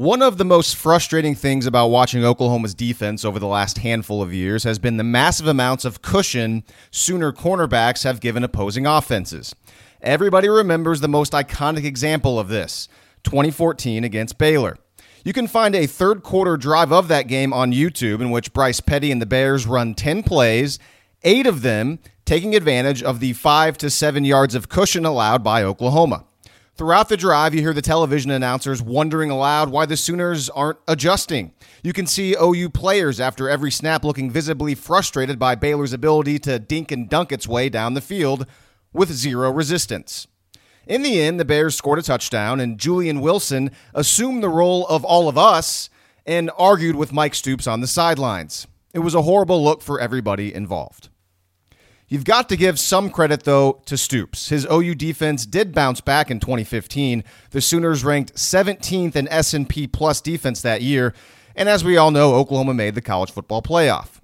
One of the most frustrating things about watching Oklahoma's defense over the last handful of years has been the massive amounts of cushion Sooner cornerbacks have given opposing offenses. Everybody remembers the most iconic example of this 2014 against Baylor. You can find a third quarter drive of that game on YouTube in which Bryce Petty and the Bears run 10 plays, eight of them taking advantage of the five to seven yards of cushion allowed by Oklahoma. Throughout the drive, you hear the television announcers wondering aloud why the Sooners aren't adjusting. You can see OU players after every snap looking visibly frustrated by Baylor's ability to dink and dunk its way down the field with zero resistance. In the end, the Bears scored a touchdown, and Julian Wilson assumed the role of all of us and argued with Mike Stoops on the sidelines. It was a horrible look for everybody involved. You've got to give some credit, though, to Stoops. His OU defense did bounce back in 2015. The Sooners ranked 17th in S&P Plus defense that year, and as we all know, Oklahoma made the college football playoff.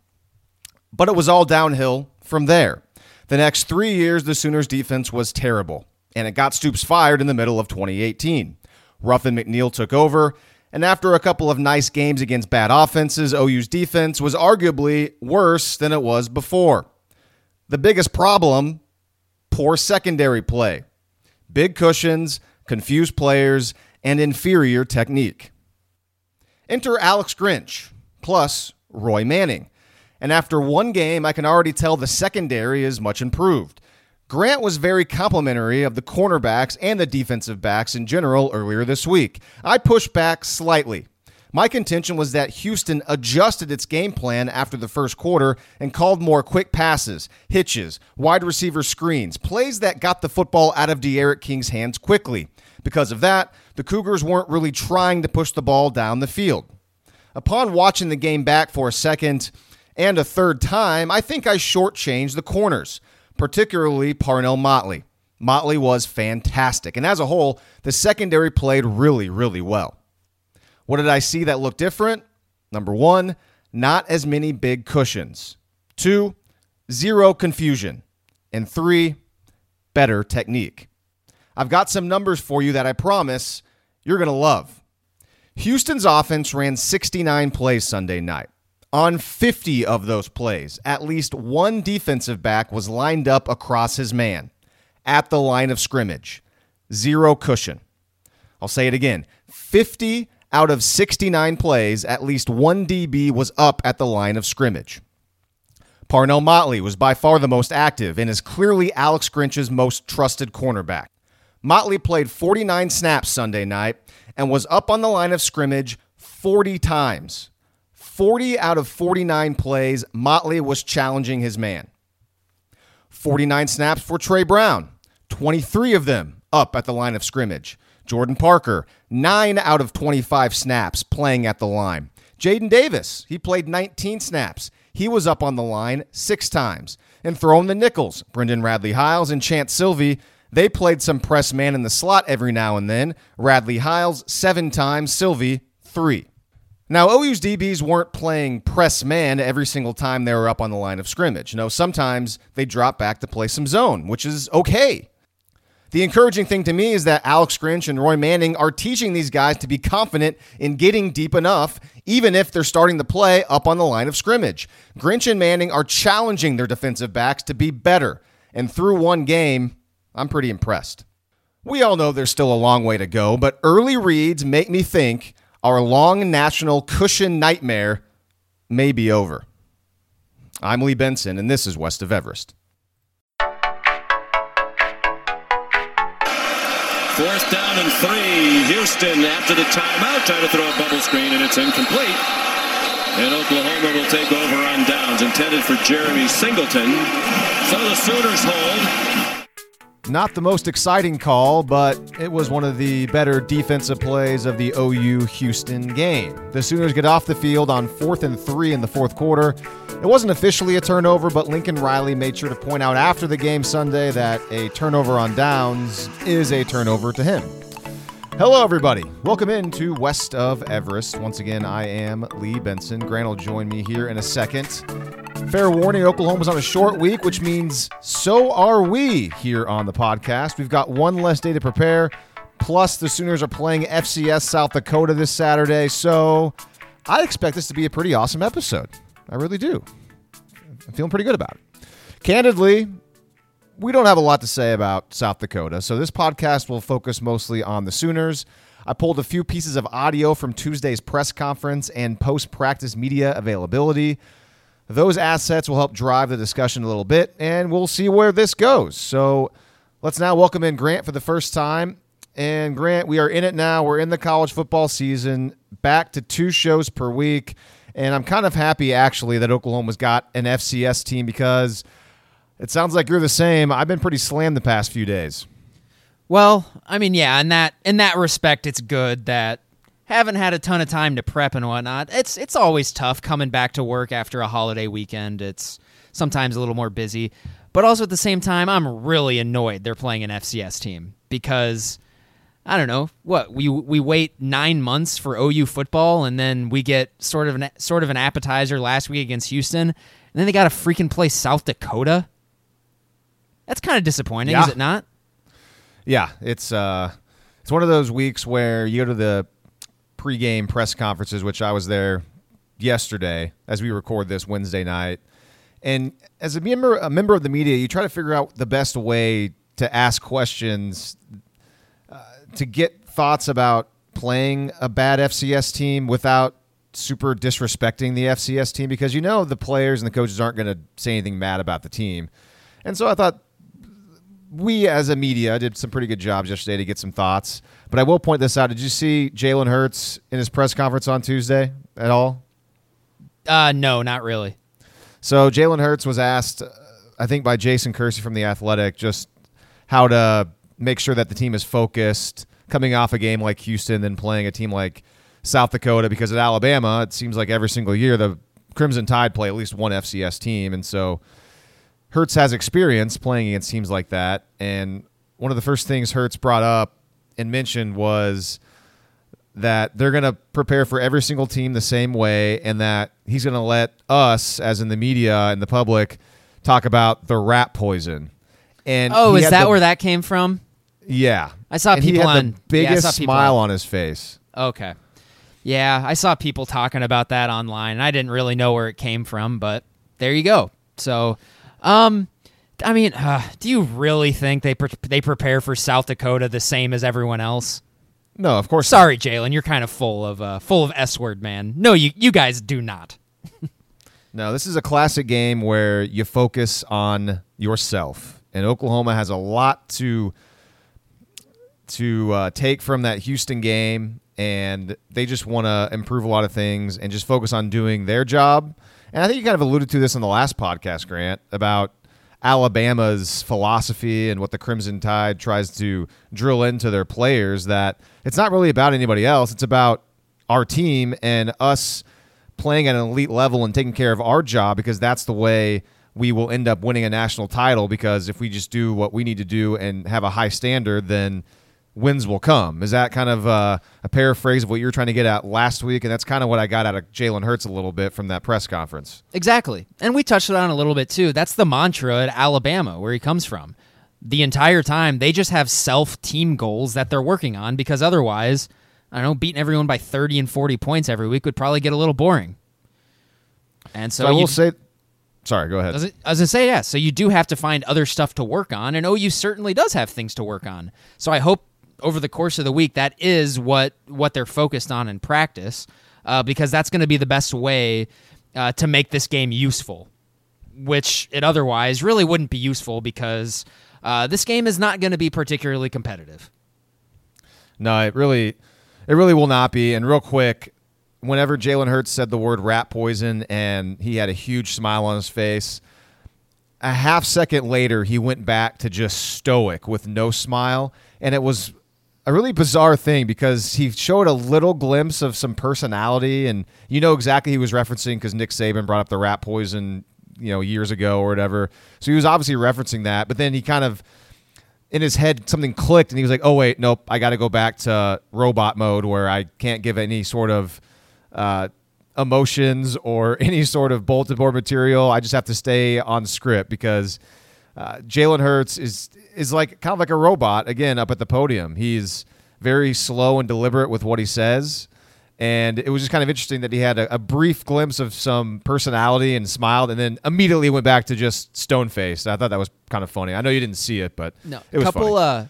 But it was all downhill from there. The next three years, the Sooners' defense was terrible, and it got Stoops fired in the middle of 2018. Ruffin McNeill took over, and after a couple of nice games against bad offenses, OU's defense was arguably worse than it was before. The biggest problem poor secondary play, big cushions, confused players, and inferior technique. Enter Alex Grinch, plus Roy Manning. And after one game, I can already tell the secondary is much improved. Grant was very complimentary of the cornerbacks and the defensive backs in general earlier this week. I pushed back slightly. My contention was that Houston adjusted its game plan after the first quarter and called more quick passes, hitches, wide receiver screens, plays that got the football out of D'Eriq King's hands quickly. Because of that, the Cougars weren't really trying to push the ball down the field. Upon watching the game back for a second and a third time, I think I shortchanged the corners, particularly Parnell Motley. Motley was fantastic, and as a whole, the secondary played really, really well. What did I see that looked different? Number one, not as many big cushions. Two, zero confusion. And three, better technique. I've got some numbers for you that I promise you're going to love. Houston's offense ran 69 plays Sunday night. On 50 of those plays, at least one defensive back was lined up across his man at the line of scrimmage. Zero cushion. I'll say it again 50 out of 69 plays, at least one DB was up at the line of scrimmage. Parnell Motley was by far the most active and is clearly Alex Grinch's most trusted cornerback. Motley played 49 snaps Sunday night and was up on the line of scrimmage 40 times. 40 out of 49 plays, Motley was challenging his man. 49 snaps for Tre Brown, 23 of them up at the line of scrimmage. Jordan Parker, 9 out of 25 snaps playing at the line. Jaden Davis, he played 19 snaps. He was up on the line six times. And throwing the nickels, Brendan Radley Hiles and Chanse Sylvie, they played some press man in the slot every now and then. Radley Hiles, seven times, Sylvie, three. Now, OU's DBs weren't playing press man every single time they were up on the line of scrimmage. You know, sometimes they drop back to play some zone, which is okay. The encouraging thing to me is that Alex Grinch and Roy Manning are teaching these guys to be confident in getting deep enough, even if they're starting to play up on the line of scrimmage. Grinch and Manning are challenging their defensive backs to be better. And through one game, I'm pretty impressed. We all know there's still a long way to go, but early reads make me think our long national cushion nightmare may be over. I'm Lee Benson, and this is West of Everest. Fourth down and three. Houston after the timeout trying to throw a bubble screen and it's incomplete. And Oklahoma will take over on downs intended for Jeremy Singleton. So the Sooners hold. Not the most exciting call, but it was one of the better defensive plays of the OU Houston game. The Sooners get off the field on fourth and three in the fourth quarter. It wasn't officially a turnover, but Lincoln Riley made sure to point out after the game Sunday that a turnover on downs is a turnover to him. Hello, everybody. Welcome in to West of Everest. Once again, I am Lee Benson. Grant will join me here in a second. Fair warning Oklahoma's on a short week, which means so are we here on the podcast. We've got one less day to prepare, Plus, the Sooners are playing FCS South Dakota this Saturday, so I expect this to be a pretty awesome episode. I really do. I'm feeling pretty good about it. Candidly, we don't have a lot to say about South Dakota, so this podcast will focus mostly on the Sooners. I pulled a few pieces of audio from Tuesday's press conference and post practice media availability. Those assets will help drive the discussion a little bit, and we'll see where this goes. So let's now welcome in Grant for the first time. And Grant, we are in it now. We're in the college football season, back to two shows per week. And I'm kind of happy, actually, that Oklahoma's got an FCS team because it sounds like you're the same. I've been pretty slammed the past few days. Well, I mean, yeah, in that in that respect, it's good that haven't had a ton of time to prep and whatnot. It's it's always tough coming back to work after a holiday weekend. It's sometimes a little more busy, but also at the same time, I'm really annoyed they're playing an FCS team because I don't know what we we wait nine months for OU football and then we get sort of an sort of an appetizer last week against Houston, and then they got to freaking play South Dakota. That's kind of disappointing, Yeah. is it not? Yeah, it's uh, it's one of those weeks where you go to the pregame press conferences, which I was there yesterday as we record this Wednesday night, and as a member a member of the media, you try to figure out the best way to ask questions uh, to get thoughts about playing a bad FCS team without super disrespecting the FCS team because you know the players and the coaches aren't going to say anything bad about the team. And so I thought we as a media did some pretty good jobs yesterday to get some thoughts. But I will point this out. Did you see Jalen Hurts in his press conference on Tuesday at all? Uh, no, not really. So Jalen Hurts was asked, uh, I think, by Jason Kersey from the Athletic, just how to make sure that the team is focused coming off a game like Houston, then playing a team like South Dakota. Because at Alabama, it seems like every single year the Crimson Tide play at least one FCS team, and so Hurts has experience playing against teams like that. And one of the first things Hurts brought up and mentioned was that they're going to prepare for every single team the same way and that he's going to let us as in the media and the public talk about the rat poison and Oh, is that the- where that came from? yeah I saw And he people had on- the yeah, biggest saw smile on- on his face Okay. Yeah, I saw people talking about that online, and I didn't really know where it came from, but there you go. So, um, I mean, uh, do you really think they pre- they prepare for South Dakota the same as everyone else? no of course. Sorry, Jalen, you're kind of full of uh, full of s word, man. No, you you guys do not. No, this is a classic game where you focus on yourself, and Oklahoma has a lot to to uh, take from that Houston game, and they just want to improve a lot of things and just focus on doing their job. And I think you kind of alluded to this in the last podcast, Grant, about Alabama's philosophy and what the Crimson Tide tries to drill into their players that it's not really about anybody else. It's about our team and us playing at an elite level and taking care of our job because that's the way we will end up winning a national title because if we just do what we need to do and have a high standard then wins will come is that kind of uh, a paraphrase of what you were trying to get at last week and that's kind of what i got out of jalen hurts a little bit from that press conference Exactly. And we touched on it a little bit too. That's the mantra at Alabama, where he comes from. The entire time, they just have self team goals that they're working on because otherwise, I don't know, beating everyone by 30 and 40 points every week would probably get a little boring. And so, so i will say sorry go ahead I was, I was gonna say, yeah, so you do have to find other stuff to work on, and OU certainly does have things to work on. So I hope over the course of the week that is what what they're focused on in practice, uh, because that's going to be the best way uh, to make this game useful, which it otherwise really wouldn't be useful because uh, this game is not going to be particularly competitive. No, it really, it really will not be. And real quick, whenever Jalen Hurts said the word rat poison and he had a huge smile on his face, a half second later he went back to just stoic with no smile, and it was a really bizarre thing because he showed a little glimpse of some personality, and you know exactly he was referencing because Nick Saban brought up the rat poison, you know, years ago or whatever. So he was obviously referencing that, but then he kind of in his head something clicked and he was like, "Oh wait, nope, I got to go back to robot mode where I can't give any sort of uh, emotions or any sort of bulletin board material. I just have to stay on script because uh, Jalen Hurts is is like kind of like a robot again up at the podium. He's very slow and deliberate with what he says. And it was just kind of interesting that he had a, a brief glimpse of some personality and smiled, and then immediately went back to just stone faced. I thought that was kind of funny. I know you didn't see it, but No, it was couple. funny. Uh,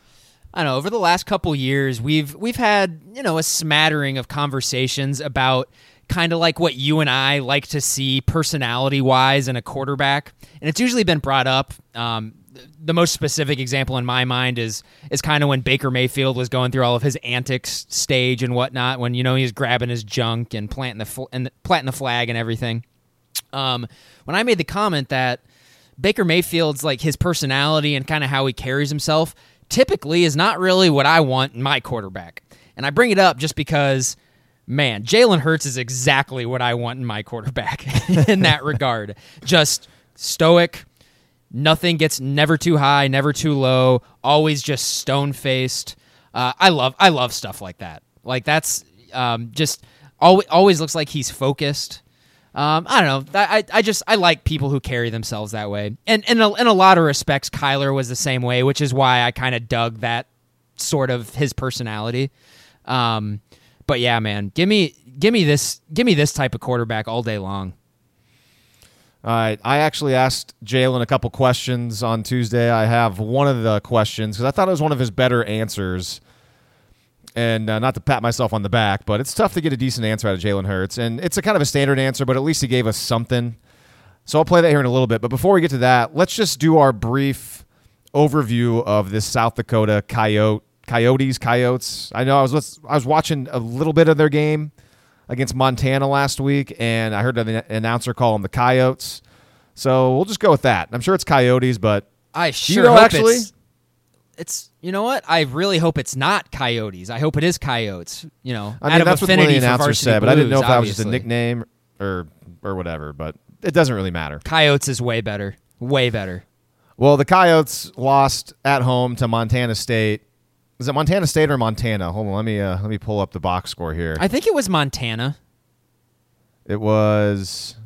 I don't know. Over the last couple years, we've we've had you know a smattering of conversations about kind of like what you and I like to see personality wise in a quarterback, and it's usually been brought up. Um, the most specific example in my mind is is kind of when Baker Mayfield was going through all of his antics stage and whatnot. When you know he's grabbing his junk and planting the fl- and planting the flag and everything. Um, when I made the comment that Baker Mayfield's like his personality and kind of how he carries himself typically is not really what I want in my quarterback. And I bring it up just because, man, Jalen Hurts is exactly what I want in my quarterback in that regard. Just stoic, nothing gets never too high, never too low, always just stone faced. Uh, I love I love stuff like that. Like that's um, just always always looks like he's focused. Um, I don't know. I, I just I like people who carry themselves that way, and in a, in a lot of respects, Kyler was the same way, which is why I kind of dug that sort of his personality. Um, but yeah, man, give me give me this give me this type of quarterback all day long. All right. I actually asked Jalen a couple questions on Tuesday. I have one of the questions because I thought it was one of his better answers. And uh, not to pat myself on the back, but it's tough to get a decent answer out of Jalen Hurts. And it's a kind of a standard answer, but at least he gave us something. So I'll play that here in a little bit. But before we get to that, let's just do our brief overview of this South Dakota Coyote, Coyotes, Coyotes. I know I was I was watching a little bit of their game against Montana last week, and I heard an announcer call them the Coyotes. So we'll just go with that. I'm sure it's Coyotes, but I you sure know hope actually? it's, it's you know what I really hope it's not Coyotes. I hope it is Coyotes. You know, I mean, that's what the announcer said, but I didn't know Blues, if that was just a nickname or or whatever. But it doesn't really matter. Coyotes is way better, way better. Well, the Coyotes lost at home to Montana State. Is it Montana State or Montana? Hold on, let me uh, let me pull up the box score here. I think it was Montana. it was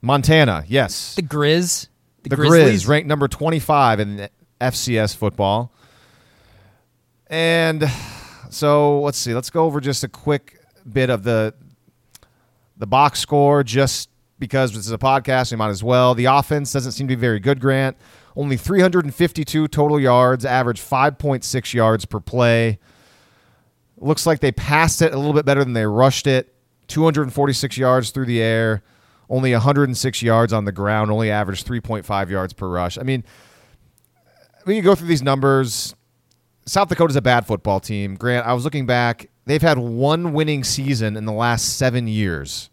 Montana. Yes, The Grizz. The, the Grizzlies. Grizz ranked number 25 in FCS football. And so let's see. Let's go over just a quick bit of the the box score just because this is a podcast, we might as well. The offense doesn't seem to be very good, Grant. Only 352 total yards, average 5.6 yards per play. Looks like they passed it a little bit better than they rushed it. 246 yards through the air, only 106 yards on the ground, only averaged 3.5 yards per rush. I mean, we can go through these numbers. South Dakota's a bad football team. Grant, I was looking back. They've had one winning season in the last seven years.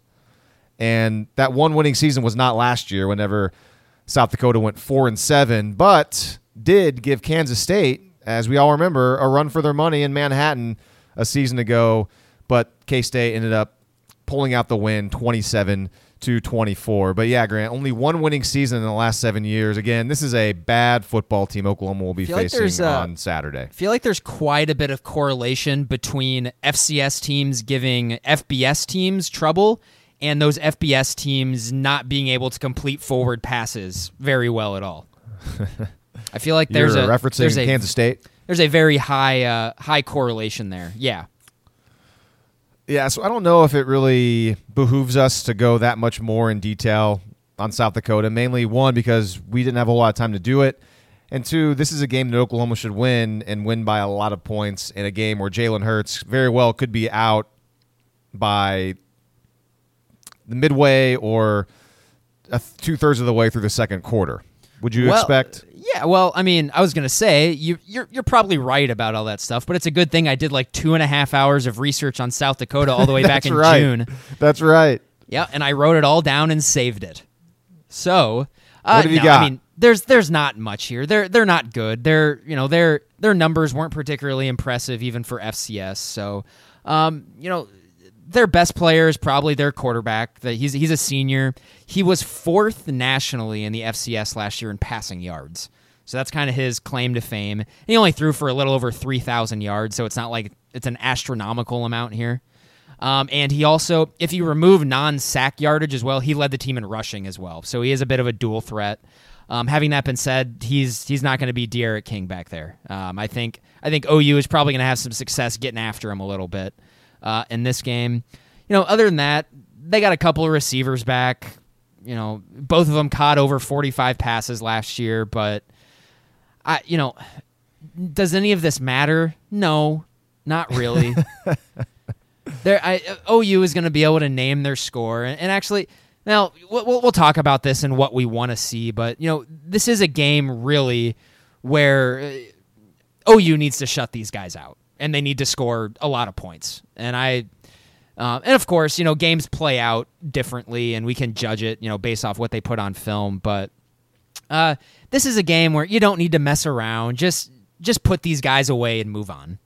And that one winning season was not last year whenever South Dakota went four and seven, but did give Kansas State, as we all remember, a run for their money in Manhattan a season ago. But K State ended up pulling out the win 27 to 24. But yeah, Grant, only one winning season in the last seven years. Again, this is a bad football team Oklahoma will be feel like facing uh, on Saturday. I feel like there's quite a bit of correlation between FCS teams giving FBS teams trouble and those FBS teams not being able to complete forward passes very well at all. I feel like there's You're a referencing there's a, Kansas State. there's a very high uh, high correlation there. Yeah. Yeah, so I don't know if it really behooves us to go that much more in detail on South Dakota. Mainly one because we didn't have a whole lot of time to do it, and two, this is a game that Oklahoma should win and win by a lot of points in a game where Jalen Hurts very well could be out by the midway or two thirds of the way through the second quarter. Would you Well, expect? Yeah, well, I mean, I was gonna say you you're you're probably right about all that stuff, but it's a good thing I did like two and a half hours of research on South Dakota all the way back in right. June. That's right. Yeah, and I wrote it all down and saved it. So, uh, What have you no, got? I mean, there's there's not much here. They're they're not good. They're you know their their numbers weren't particularly impressive even for FCS. So, um, you know, their best player is probably their quarterback. He's he's a senior. He was fourth nationally in the FCS last year in passing yards. So that's kind of his claim to fame. He only threw for a little over 3,000 yards, so it's not like it's an astronomical amount here. Um, and he also, if you remove non sack yardage as well, he led the team in rushing as well. So he is a bit of a dual threat. Um, having that been said, he's he's not going to be D'Eriq King back there. Um, I think I think OU is probably going to have some success getting after him a little bit uh, in this game. You know, other than that, they got a couple of receivers back. You know, both of them caught over 45 passes last year, but I, you know, does any of this matter? No, not really. there, I, OU is going to be able to name their score, and, and actually, now we'll, we'll talk about this and what we want to see. But you know, this is a game really where uh, OU needs to shut these guys out, and they need to score a lot of points. And I, um, and of course, you know, games play out differently, and we can judge it, you know, based off what they put on film. But uh, this is a game where you don't need to mess around. Just just put these guys away and move on.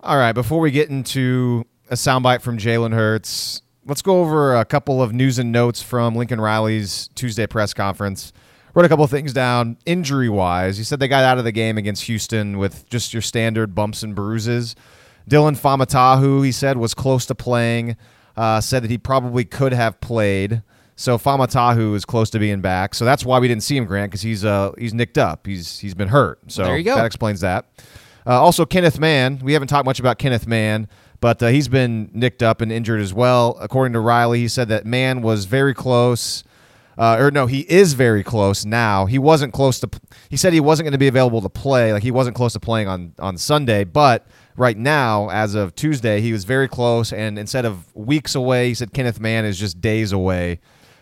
All right, before we get into a soundbite from Jalen Hurts, let's go over a couple of news and notes from Lincoln Riley's Tuesday press conference. Wrote a couple of things down injury wise. He said they got out of the game against Houston with just your standard bumps and bruises. Dylan Famatahu, he said, was close to playing. Uh, said that he probably could have played. So Famatahu is close to being back. So that's why we didn't see him, Grant, because he's uh he's nicked up. He's he's been hurt. So there you go. that explains that. Uh, also, Kenneth Mann. We haven't talked much about Kenneth Mann, but uh, he's been nicked up and injured as well. According to Riley, he said that Mann was very close. Uh, or no, he is very close now. He wasn't close to. He said he wasn't going to be available to play. Like he wasn't close to playing on on Sunday, but right now, as of Tuesday, he was very close. And instead of weeks away, he said Kenneth Mann is just days away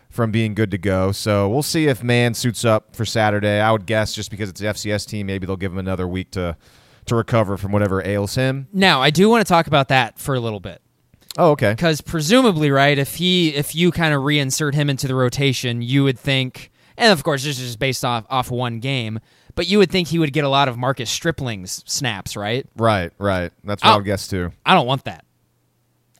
from being good to go. So we'll see if Mann suits up for Saturday. I would guess just because it's the FCS team, maybe they'll give him another week to to recover from whatever ails him. Now, I do want to talk about that for a little bit. Oh, okay. Because presumably, right, if he if you kind of reinsert him into the rotation, you would think, and of course, this is just based off off one game, but you would think he would get a lot of Marcus Stripling's snaps, right? Right, right. That's what I would guess too. I don't want that.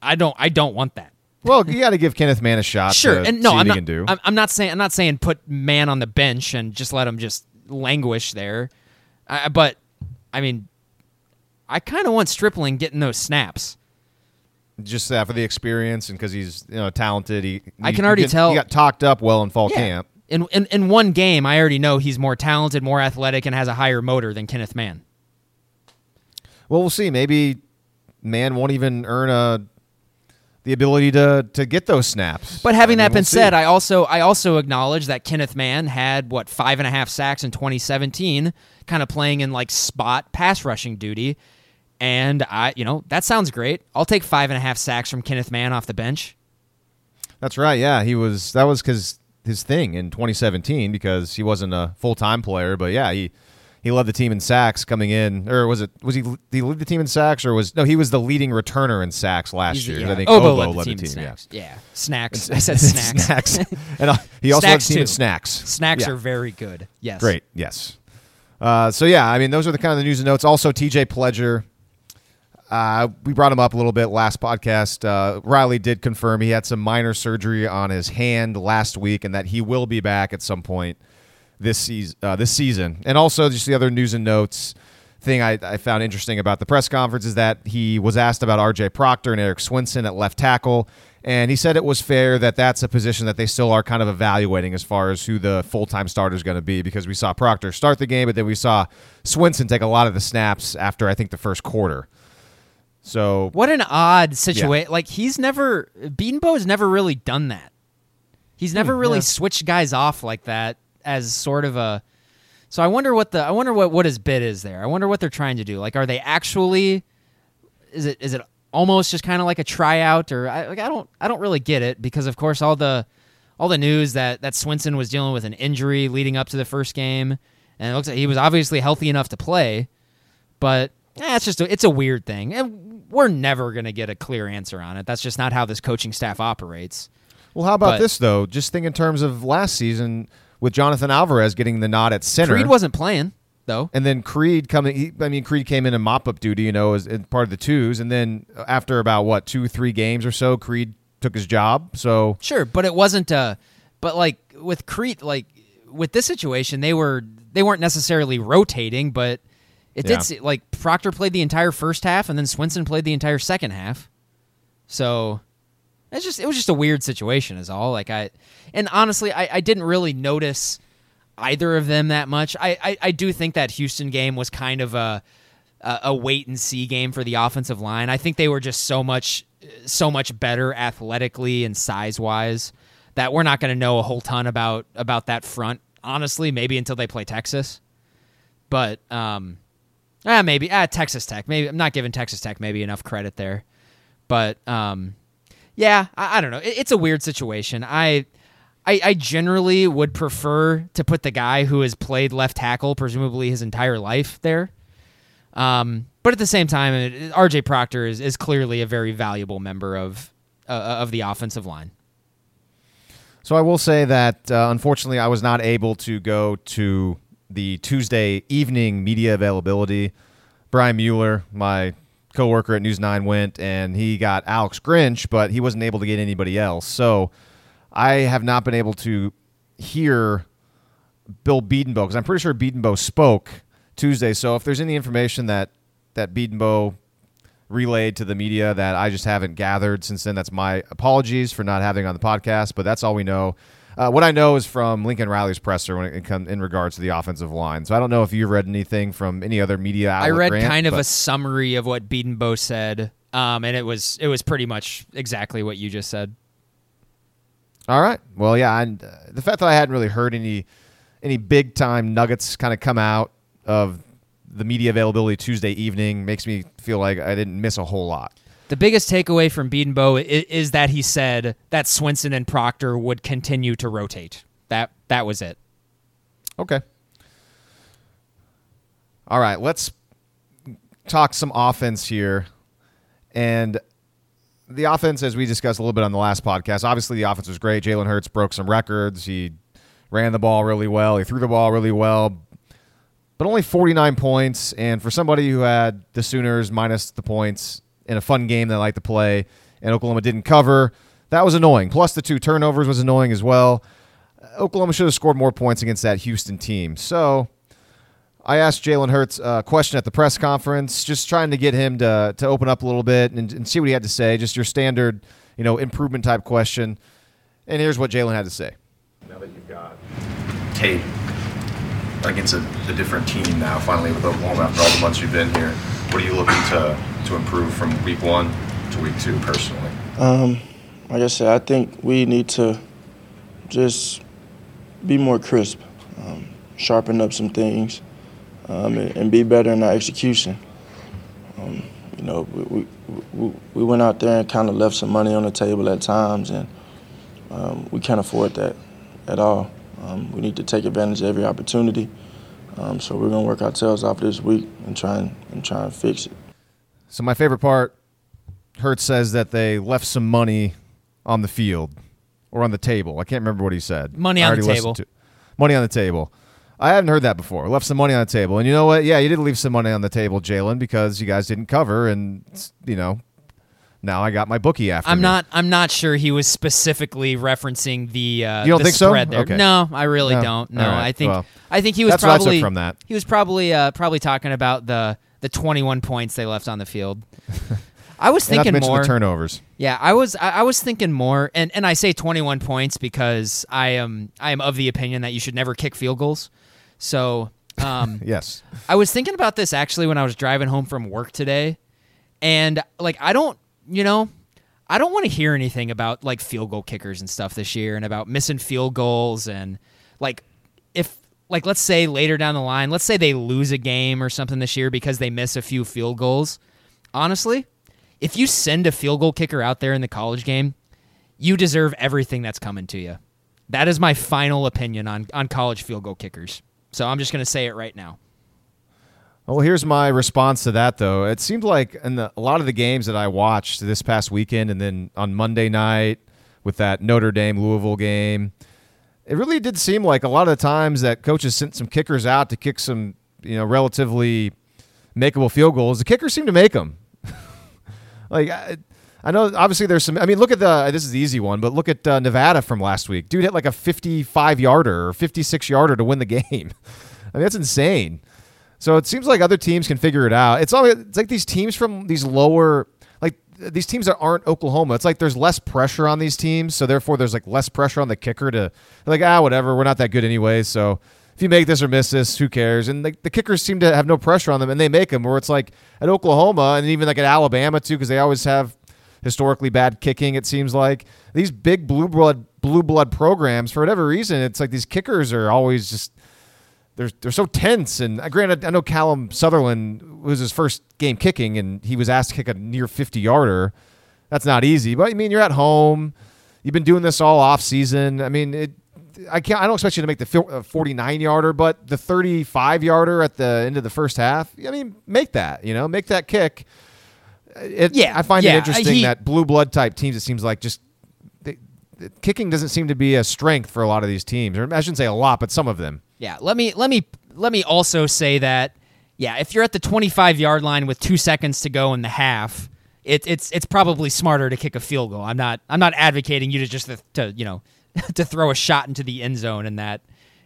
I don't. I don't want that. Well, you got to give Kenneth Mann a shot. Sure, and no, I'm not. can do. I'm, I'm not saying. I'm not saying put man on the bench and just let him just languish there. I, but I mean, I kind of want Stripling getting those snaps. Just uh, for the experience and because he's you know talented. He I can already tell- he got talked up well in fall camp. In, in in one game, I already know he's more talented, more athletic, and has a higher motor than Kenneth Mann. Well, we'll see. Maybe Mann won't even earn a the ability to to get those snaps. But having I mean, that been we'll see. said, I also I also acknowledge that Kenneth Mann had what five and a half sacks in 2017, kind of playing in like spot pass rushing duty, and I you know that sounds great. I'll take five and a half sacks from Kenneth Mann off the bench. That's right. Yeah, he was. That was because his thing in 2017 because he wasn't a full time player. But yeah, he he led the team in sacks coming in, or was it was he? Did he lead the team in sacks, or was no? He was the leading returner in sacks last He's- year. yeah. I think Obo Obo led the team, in yeah. snacks. Yeah, snacks. I said snacks. and uh, he also led Snacks the team in snacks. Snacks Yeah. are very good. Yes. Great. Yes. Uh, so yeah, I mean, those are the kind of the news and notes. Also, TJ Pledger. Uh, we brought him up a little bit last podcast. Uh, Riley did confirm he had some minor surgery on his hand last week, and that he will be back at some point this season. Uh, this season, and also just the other news and notes thing I, I found interesting about the press conference is that he was asked about R.J. Proctor and Erik Swenson at left tackle, and he said it was fair that that's a position that they still are kind of evaluating as far as who the full time starter is going to be because we saw Proctor start the game, but then we saw Swenson take a lot of the snaps after I think the first quarter. So What an odd situation. Like he's never Bedenbaugh has never really done that. He's never really yeah. switched guys off like that as sort of a. So I wonder what the I wonder what what his bid is there. I wonder what they're trying to do. Like, are they actually? Is it is it almost just kind of like a tryout or I like I don't I don't really get it because of course all the all the news that that Swenson was dealing with an injury leading up to the first game and it looks like he was obviously healthy enough to play, but eh, it's just a, it's a weird thing and we're never gonna get a clear answer on it. That's just not how this coaching staff operates. Well, how about But- this though? Just think in terms of last season with Jonathan Alvarez getting the nod at center. Creed wasn't playing though. and then Creed coming. He, I mean, Creed came in and mop up duty, you know, as, as part of the twos. And then after about what two, three games or so, Creed took his job. So Sure, but it wasn't uh but like with Creed like with this situation they were they weren't necessarily rotating, but it Yeah. did like Proctor played the entire first half and then Swenson played the entire second half. So it's just it was just a weird situation is all. Like I and honestly I, I didn't really notice either of them that much. I, I, I do think that Houston game was kind of a, a a wait and see game for the offensive line. I think they were just so much so much better athletically and size wise that we're not going to know a whole ton about about that front. Honestly, maybe until they play Texas. But um, ah, maybe ah Texas Tech. Maybe I'm not giving Texas Tech maybe enough credit there. But um, yeah, I, I don't know. It, it's a weird situation. I. I, I generally would prefer to put the guy who has played left tackle presumably his entire life there. Um, but at the same time, RJ Proctor is, is clearly a very valuable member of uh, of the offensive line. So I will say that uh, unfortunately I was not able to go to the Tuesday evening media availability. Brian Mueller, my coworker at News 9 went and he got Alex Grinch, but he wasn't able to get anybody else. So I have not been able to hear Bill Bedenbaugh because I'm pretty sure Bedenbaugh spoke Tuesday. So if there's any information that that Bedenbaugh relayed to the media that I just haven't gathered since then, that's my apologies for not having on the podcast. But that's all we know. Uh, what I know is from Lincoln Riley's presser when it comes in regards to the offensive line. So I don't know if you read anything from any other media. I read Grant, kind of a summary of what Bedenbaugh said, um, and it was it was pretty much exactly what you just said. All right. Well, yeah, and uh, the fact that I hadn't really heard any any big time nuggets kind of come out of the media availability Tuesday evening makes me feel like I didn't miss a whole lot. The biggest takeaway from Bedenbaugh is, is that he said that Swenson and Proctor would continue to rotate. That that was it. Okay. All right, let's talk some offense here. And the offense, as we discussed a little bit on the last podcast, obviously the offense was great. Jalen Hurts broke some records. He ran the ball really well. He threw the ball really well. But only 49 points. And for somebody who had the Sooners minus the points in a fun game they like to play, and Oklahoma didn't cover, that was annoying. Plus, the two turnovers was annoying as well. Uh, Oklahoma should have scored more points against that Houston team. So I asked Jalen Hurts a question at the press conference, just trying to get him to, to open up a little bit and, and see what he had to say. Just your standard, you know, improvement type question. And here's what Jalen had to say. Now that you've got tape against a, a different team now, finally with Oklahoma after all the months you've been here, what are you looking to, to improve from week one to week two personally? Um, like I said, I think we need to just be more crisp, um, sharpen up some things, um, and, and be better in our execution. Um, you know, we, we, we, we went out there and kind of left some money on the table at times, and um, we can't afford that at all. Um, we need to take advantage of every opportunity. So we're gonna work our tails off this week and try and, and try and fix it. So my favorite part, Hurts says that they left some money on the field or on the table. I can't remember what he said. Money I on the table. money on the table. I haven't heard that before. Left some money on the table, and you know what? Yeah, you did leave some money on the table, Jalen, because you guys didn't cover, and you know, now I got my bookie after. I'm me. not. I'm not sure he was specifically referencing the. Uh, You don't the think so? spread there. Okay. No, I really No. don't. No, right. I think. Well, I think he was that's what I took probably from that. He was probably uh, probably talking about the the 21 points they left on the field. I was And not to thinking more. the turnovers. Yeah, I was I, I was thinking more, and and I say 21 points because I am I am of the opinion that you should never kick field goals. So um, Yes. I was thinking about this actually when I was driving home from work today, and like I don't, you know, I don't want to hear anything about like field goal kickers and stuff this year, and about missing field goals, and like like let's say later down the line, let's say they lose a game or something this year because they miss a few field goals. Honestly, if you send a field goal kicker out there in the college game, you deserve everything that's coming to you. That is my final opinion on on college field goal kickers. So I'm just going to say it right now. Well, here's my response to that, though. It seemed like in the, a lot of the games that I watched this past weekend, and then on Monday night with that Notre Dame Louisville game, it really did seem like a lot of the times that coaches sent some kickers out to kick some, you know, relatively makeable field goals. The kickers seemed to make them. like I, I know, obviously there's some. I mean, look at the. This is the easy one, but look at uh, Nevada from last week. Dude hit like a 55 yarder or 56 yarder to win the game. I mean, that's insane. So it seems like other teams can figure it out. It's all it's like these teams from these lower these teams that aren't Oklahoma. It's like there's less pressure on these teams, so therefore there's like less pressure on the kicker to like ah whatever, we're not that good anyway, so if you make this or miss this, who cares? And the, the kickers seem to have no pressure on them, and they make them. Where it's like at Oklahoma and even like at Alabama too, because they always have historically bad kicking. It seems like these big blue blood blue blood programs for whatever reason, it's like these kickers are always just they're they're so tense. And uh, granted, I know Calum Sutherland was his first game kicking, and he was asked to kick a near fifty yarder. That's not easy, but I mean, you're at home. You've been doing this all off season. I mean, it I can't. I don't expect you to make the 49 yarder, but the 35 yarder at the end of the first half. I mean, make that. You know, make that kick. It, Yeah, I find yeah, it interesting he- that blue blood type teams. It seems like just they, kicking doesn't seem to be a strength for a lot of these teams. Or I shouldn't say a lot, but some of them. Yeah, let me let me let me also say that yeah, if you're at the 25 yard line with two seconds to go in the half, it, it's it's probably smarter to kick a field goal. I'm not I'm not advocating you to just to, to you know to throw a shot into the end zone in that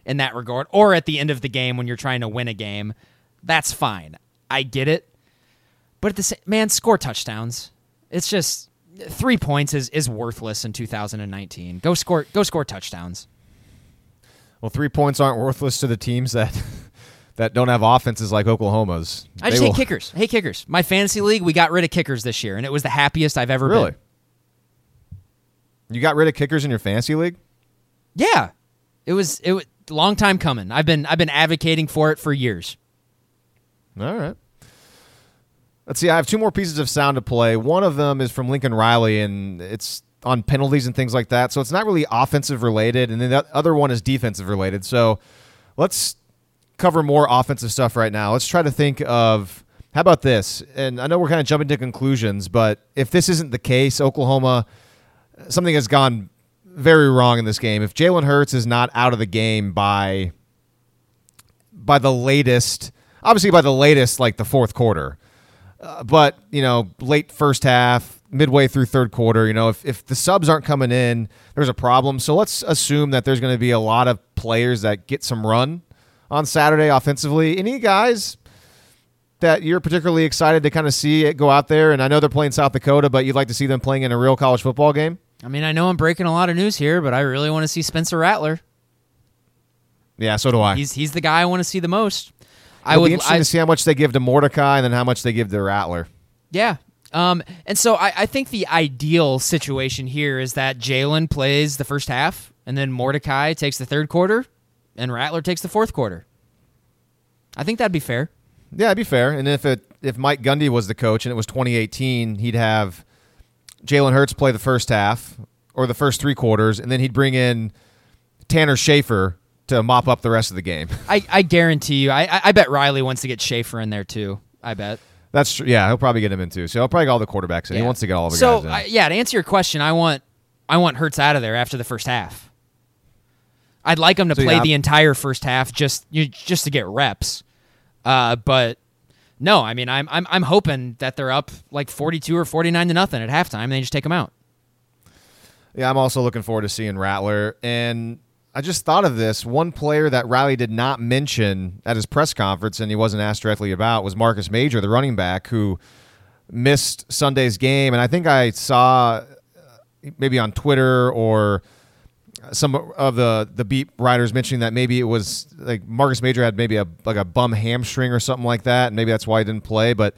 in that regard, or at the end of the game when you're trying to win a game. That's fine. I get it, but at the same man, score touchdowns. It's just three points is is worthless in 2019. Go score go score touchdowns. Well, three points aren't worthless to the teams that that don't have offenses like Oklahoma's. I just They hate kickers. I hate kickers. My fantasy league, we got rid of kickers this year, and it was the happiest I've ever Really? been. You got rid of kickers in your fantasy league? Yeah, it was it was a long time coming. I've been I've been advocating for it for years. All right. Let's see. I have two more pieces of sound to play. One of them is from Lincoln Riley, and it's on penalties and things like that. So it's not really offensive related. And then the other one is defensive related. So let's cover more offensive stuff right now. Let's try to think of how about this? And I know we're kind of jumping to conclusions, but if this isn't the case, Oklahoma, something has gone very wrong in this game. If Jalen Hurts is not out of the game by by the latest, obviously by the latest, like the fourth quarter. Uh, but you know, late first half, midway through third quarter, you know, if, if the subs aren't coming in, there's a problem. So let's assume that there's going to be a lot of players that get some run on Saturday offensively. Any guys that you're particularly excited to kind of see it go out there? And I know they're playing South Dakota, but you'd like to see them playing in a real college football game. I mean, I know I'm breaking a lot of news here, but I really want to see Spencer Rattler. Yeah, so do I. He's he's the guy I want to see the most. I It'll would be interesting I, to see how much they give to Mordecai and then how much they give to Rattler. Yeah. Um, and so I, I think the ideal situation here is that Jalen plays the first half, and then Mordecai takes the third quarter, and Rattler takes the fourth quarter. I think that'd be fair. Yeah, it'd be fair. And if it if Mike Gundy was the coach and it was 2018, he'd have Jalen Hurts play the first half or the first three quarters, and then he'd bring in Tanner Schaefer to mop up the rest of the game. I, I guarantee you. I, I I bet Riley wants to get Schaefer in there too. I bet. That's true. Yeah, he'll probably get him in too. So he'll probably get all the quarterbacks in. He wants to get all the so, guys in. I- yeah, to answer your question, I want I want Hurts out of there after the first half. I'd like him to So, play yeah. the entire first half just you, just to get reps. Uh, but no, I mean I'm I'm I'm hoping that they're up like 42 or 49 to nothing at halftime and they just take them out. Yeah, I'm also looking forward to seeing Rattler. And I just thought of this. One player that Riley did not mention at his press conference and he wasn't asked directly about was Marcus Major, the running back, who missed Sunday's game. And I think I saw uh, maybe on Twitter or some of the the beat writers mentioning that maybe it was like Marcus Major had maybe a like a bum hamstring or something like that, and maybe that's why he didn't play. But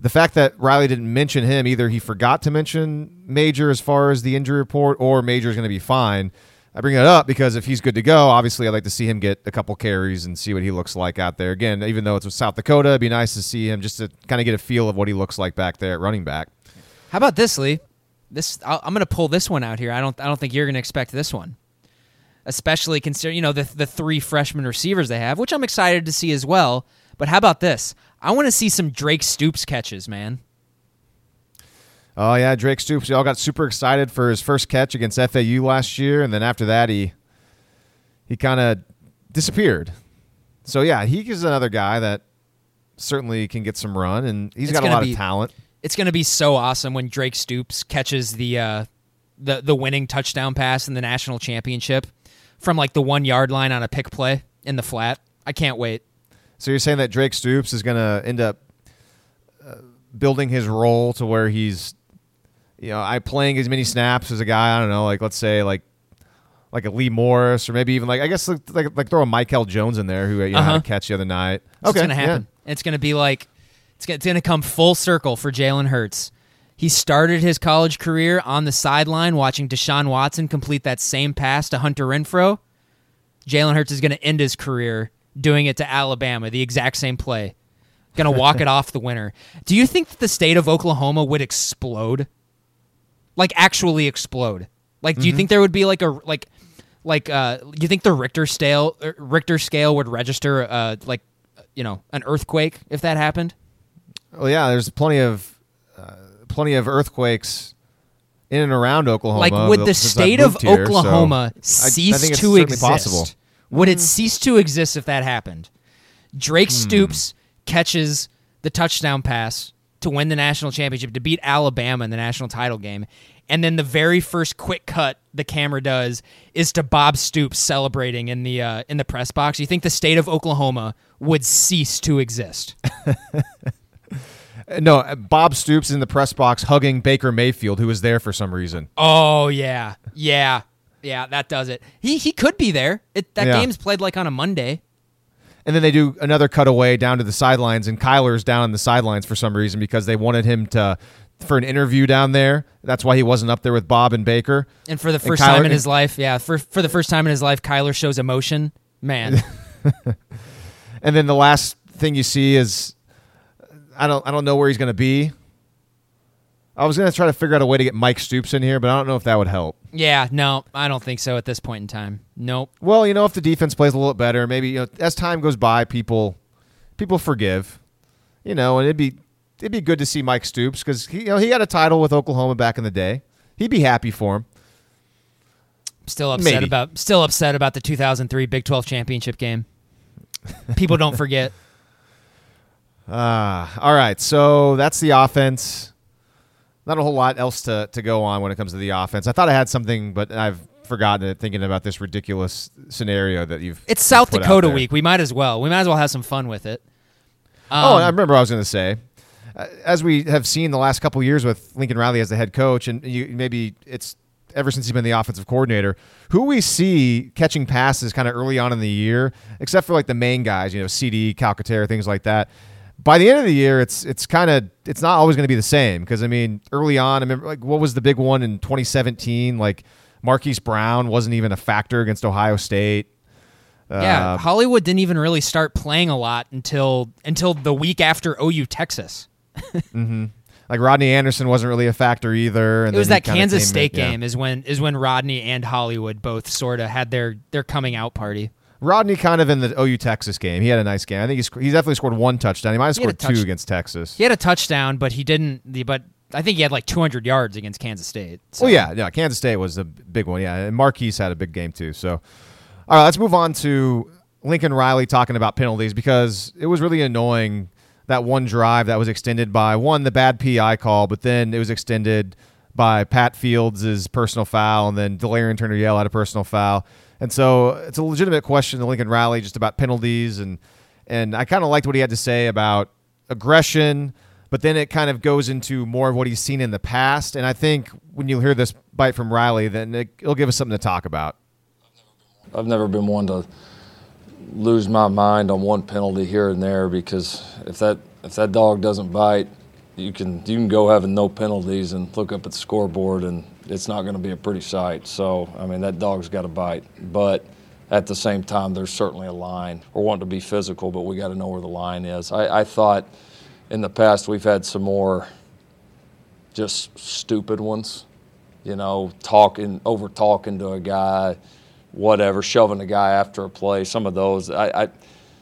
the fact that Riley didn't mention him either, he forgot to mention Major as far as the injury report, or Major is going to be fine. I bring that up because if he's good to go, obviously I'd like to see him get a couple carries and see what he looks like out there. Again, even though it's with South Dakota, it'd be nice to see him just to kind of get a feel of what he looks like back there at running back. How about this, Lee? This I'll, I'm going to pull this one out here. I don't I don't think you're going to expect this one. Especially considering, you know, the the three freshman receivers they have, which I'm excited to see as well. But how about this? I want to see some Drake Stoops catches, man. Oh yeah, Drake Stoops. We all got super excited for his first catch against FAU last year, and then after that, he he kind of disappeared. So yeah, he is another guy that certainly can get some run, and he's It's got a lot be- of talent. It's going to be so awesome when Drake Stoops catches the uh, the the winning touchdown pass in the national championship from like the one yard line on a pick play in the flat. I can't wait. So you're saying that Drake Stoops is going to end up uh, building his role to where he's, you know, I playing as many snaps as a guy. I don't know, like let's say like like a Lee Morris or maybe even like I guess like like, like throw a Michael Jones in there who you know, Uh-huh. a catch the other night. It's okay, gonna happen. It's gonna be like it's gonna, it's gonna come full circle for Jalen Hurts. He started his college career on the sideline watching Deshaun Watson complete that same pass to Hunter Renfrow. Jalen Hurts is gonna end his career doing it to Alabama, the exact same play. Gonna walk it off the winner. Do you think that the state of Oklahoma would explode? Like actually explode? Like, do you think there would be like a like like uh you think the Richter scale er, Richter scale would register uh like you know an earthquake if that happened? Well, yeah. There's plenty of uh, plenty of earthquakes in and around Oklahoma. Like would the state of here, so Oklahoma I- I cease to exist? possible. Would it cease to exist if that happened? Drake Hmm. Stoops catches the touchdown pass to win the national championship to beat Alabama in the national title game. And then the very first quick cut the camera does is to Bob Stoops celebrating in the uh, in the press box. You think the state of Oklahoma would cease to exist? No, Bob Stoops in the press box hugging Baker Mayfield, who was there for some reason. Oh yeah, yeah, yeah. That does it. He he could be there. It, that Yeah. game's played like on a Monday. And then they do another cutaway down to the sidelines, and Kyler's down on the sidelines for some reason because they wanted him to for an interview down there. That's why he wasn't up there with Bob and Baker. And for the first Kyler- time in his life, yeah, for for the first time in his life, Kyler shows emotion. Man, And then the last thing you see is I don't I don't know where he's going to be. I was going to try to figure out a way to get Mike Stoops in here, but I don't know if that would help. yeah, no, I don't think so at this point in time. Nope. Well, you know, if the defense plays a little bit better, maybe you know, as time goes by, people people forgive. You know, and it'd be it'd be good to see Mike Stoops because he you know he got a title with Oklahoma back in the day. He'd be happy for him. Still upset Maybe. about still upset about the 2003 Big 12 championship game. People don't forget. Ah, all right. So that's the offense. Not a whole lot else to, to go on when it comes to the offense. I thought I had something, but I've forgotten it thinking about this ridiculous scenario that you've. It's South Dakota week. We might as well. We might as well have some fun with it. oh, Um, and I remember I was going to say, uh, as we have seen the last couple years with Lincoln Riley as the head coach, and you, maybe it's ever since he's been the offensive coordinator, who we see catching passes kind of early on in the year, except for like the main guys, you know, CeeDee, Calcaterra, things like that. By the end of the year, it's it's kind of it's not always going to be the same because I mean, early on, I remember like what was the big one in 2017, like Marquise Brown wasn't even a factor against Ohio State. yeah, Uh, Hollywood didn't even really start playing a lot until until the week after OU Texas. like Rodney Anderson wasn't really a factor either. And It was that Kansas came in- State yeah. game is when is when Rodney and Hollywood both sort of had their their coming out party. Rodney kind of in the OU Texas game. He had a nice game. I think he sc- he definitely scored one touchdown. He might have He had a scored two against Texas. He had a touchdown, but he didn't. But I think he had like 200 yards against Kansas State. So. Well, yeah, yeah. Kansas State was a big one. Yeah, and Marquise had a big game too. So, all right, let's move on to Lincoln Riley talking about penalties because it was really annoying that one drive that was extended by one the bad PI call, but then it was extended by Pat Fields' personal foul, and then Delarrin Turner Yell had a personal foul, and so it's a legitimate question to Lincoln Riley, just about penalties and and I kind of liked what he had to say about aggression, but then it kind of goes into more of what he's seen in the past. And I think when you hear this bite from Riley, then it, it'll give us something to talk about. I've never been one to lose my mind on one penalty here and there because if that if that dog doesn't bite, you can you can go having no penalties and look up at the scoreboard and it's not going to be a pretty sight. So I mean that dog's got to bite, but at the same time there's certainly a line. We're wanting to be physical, but we got to know where the line is. I, I thought in the past we've had some more just stupid ones you know, talking, over talking to a guy, whatever, shoving a guy after a play. Some of those, I, I,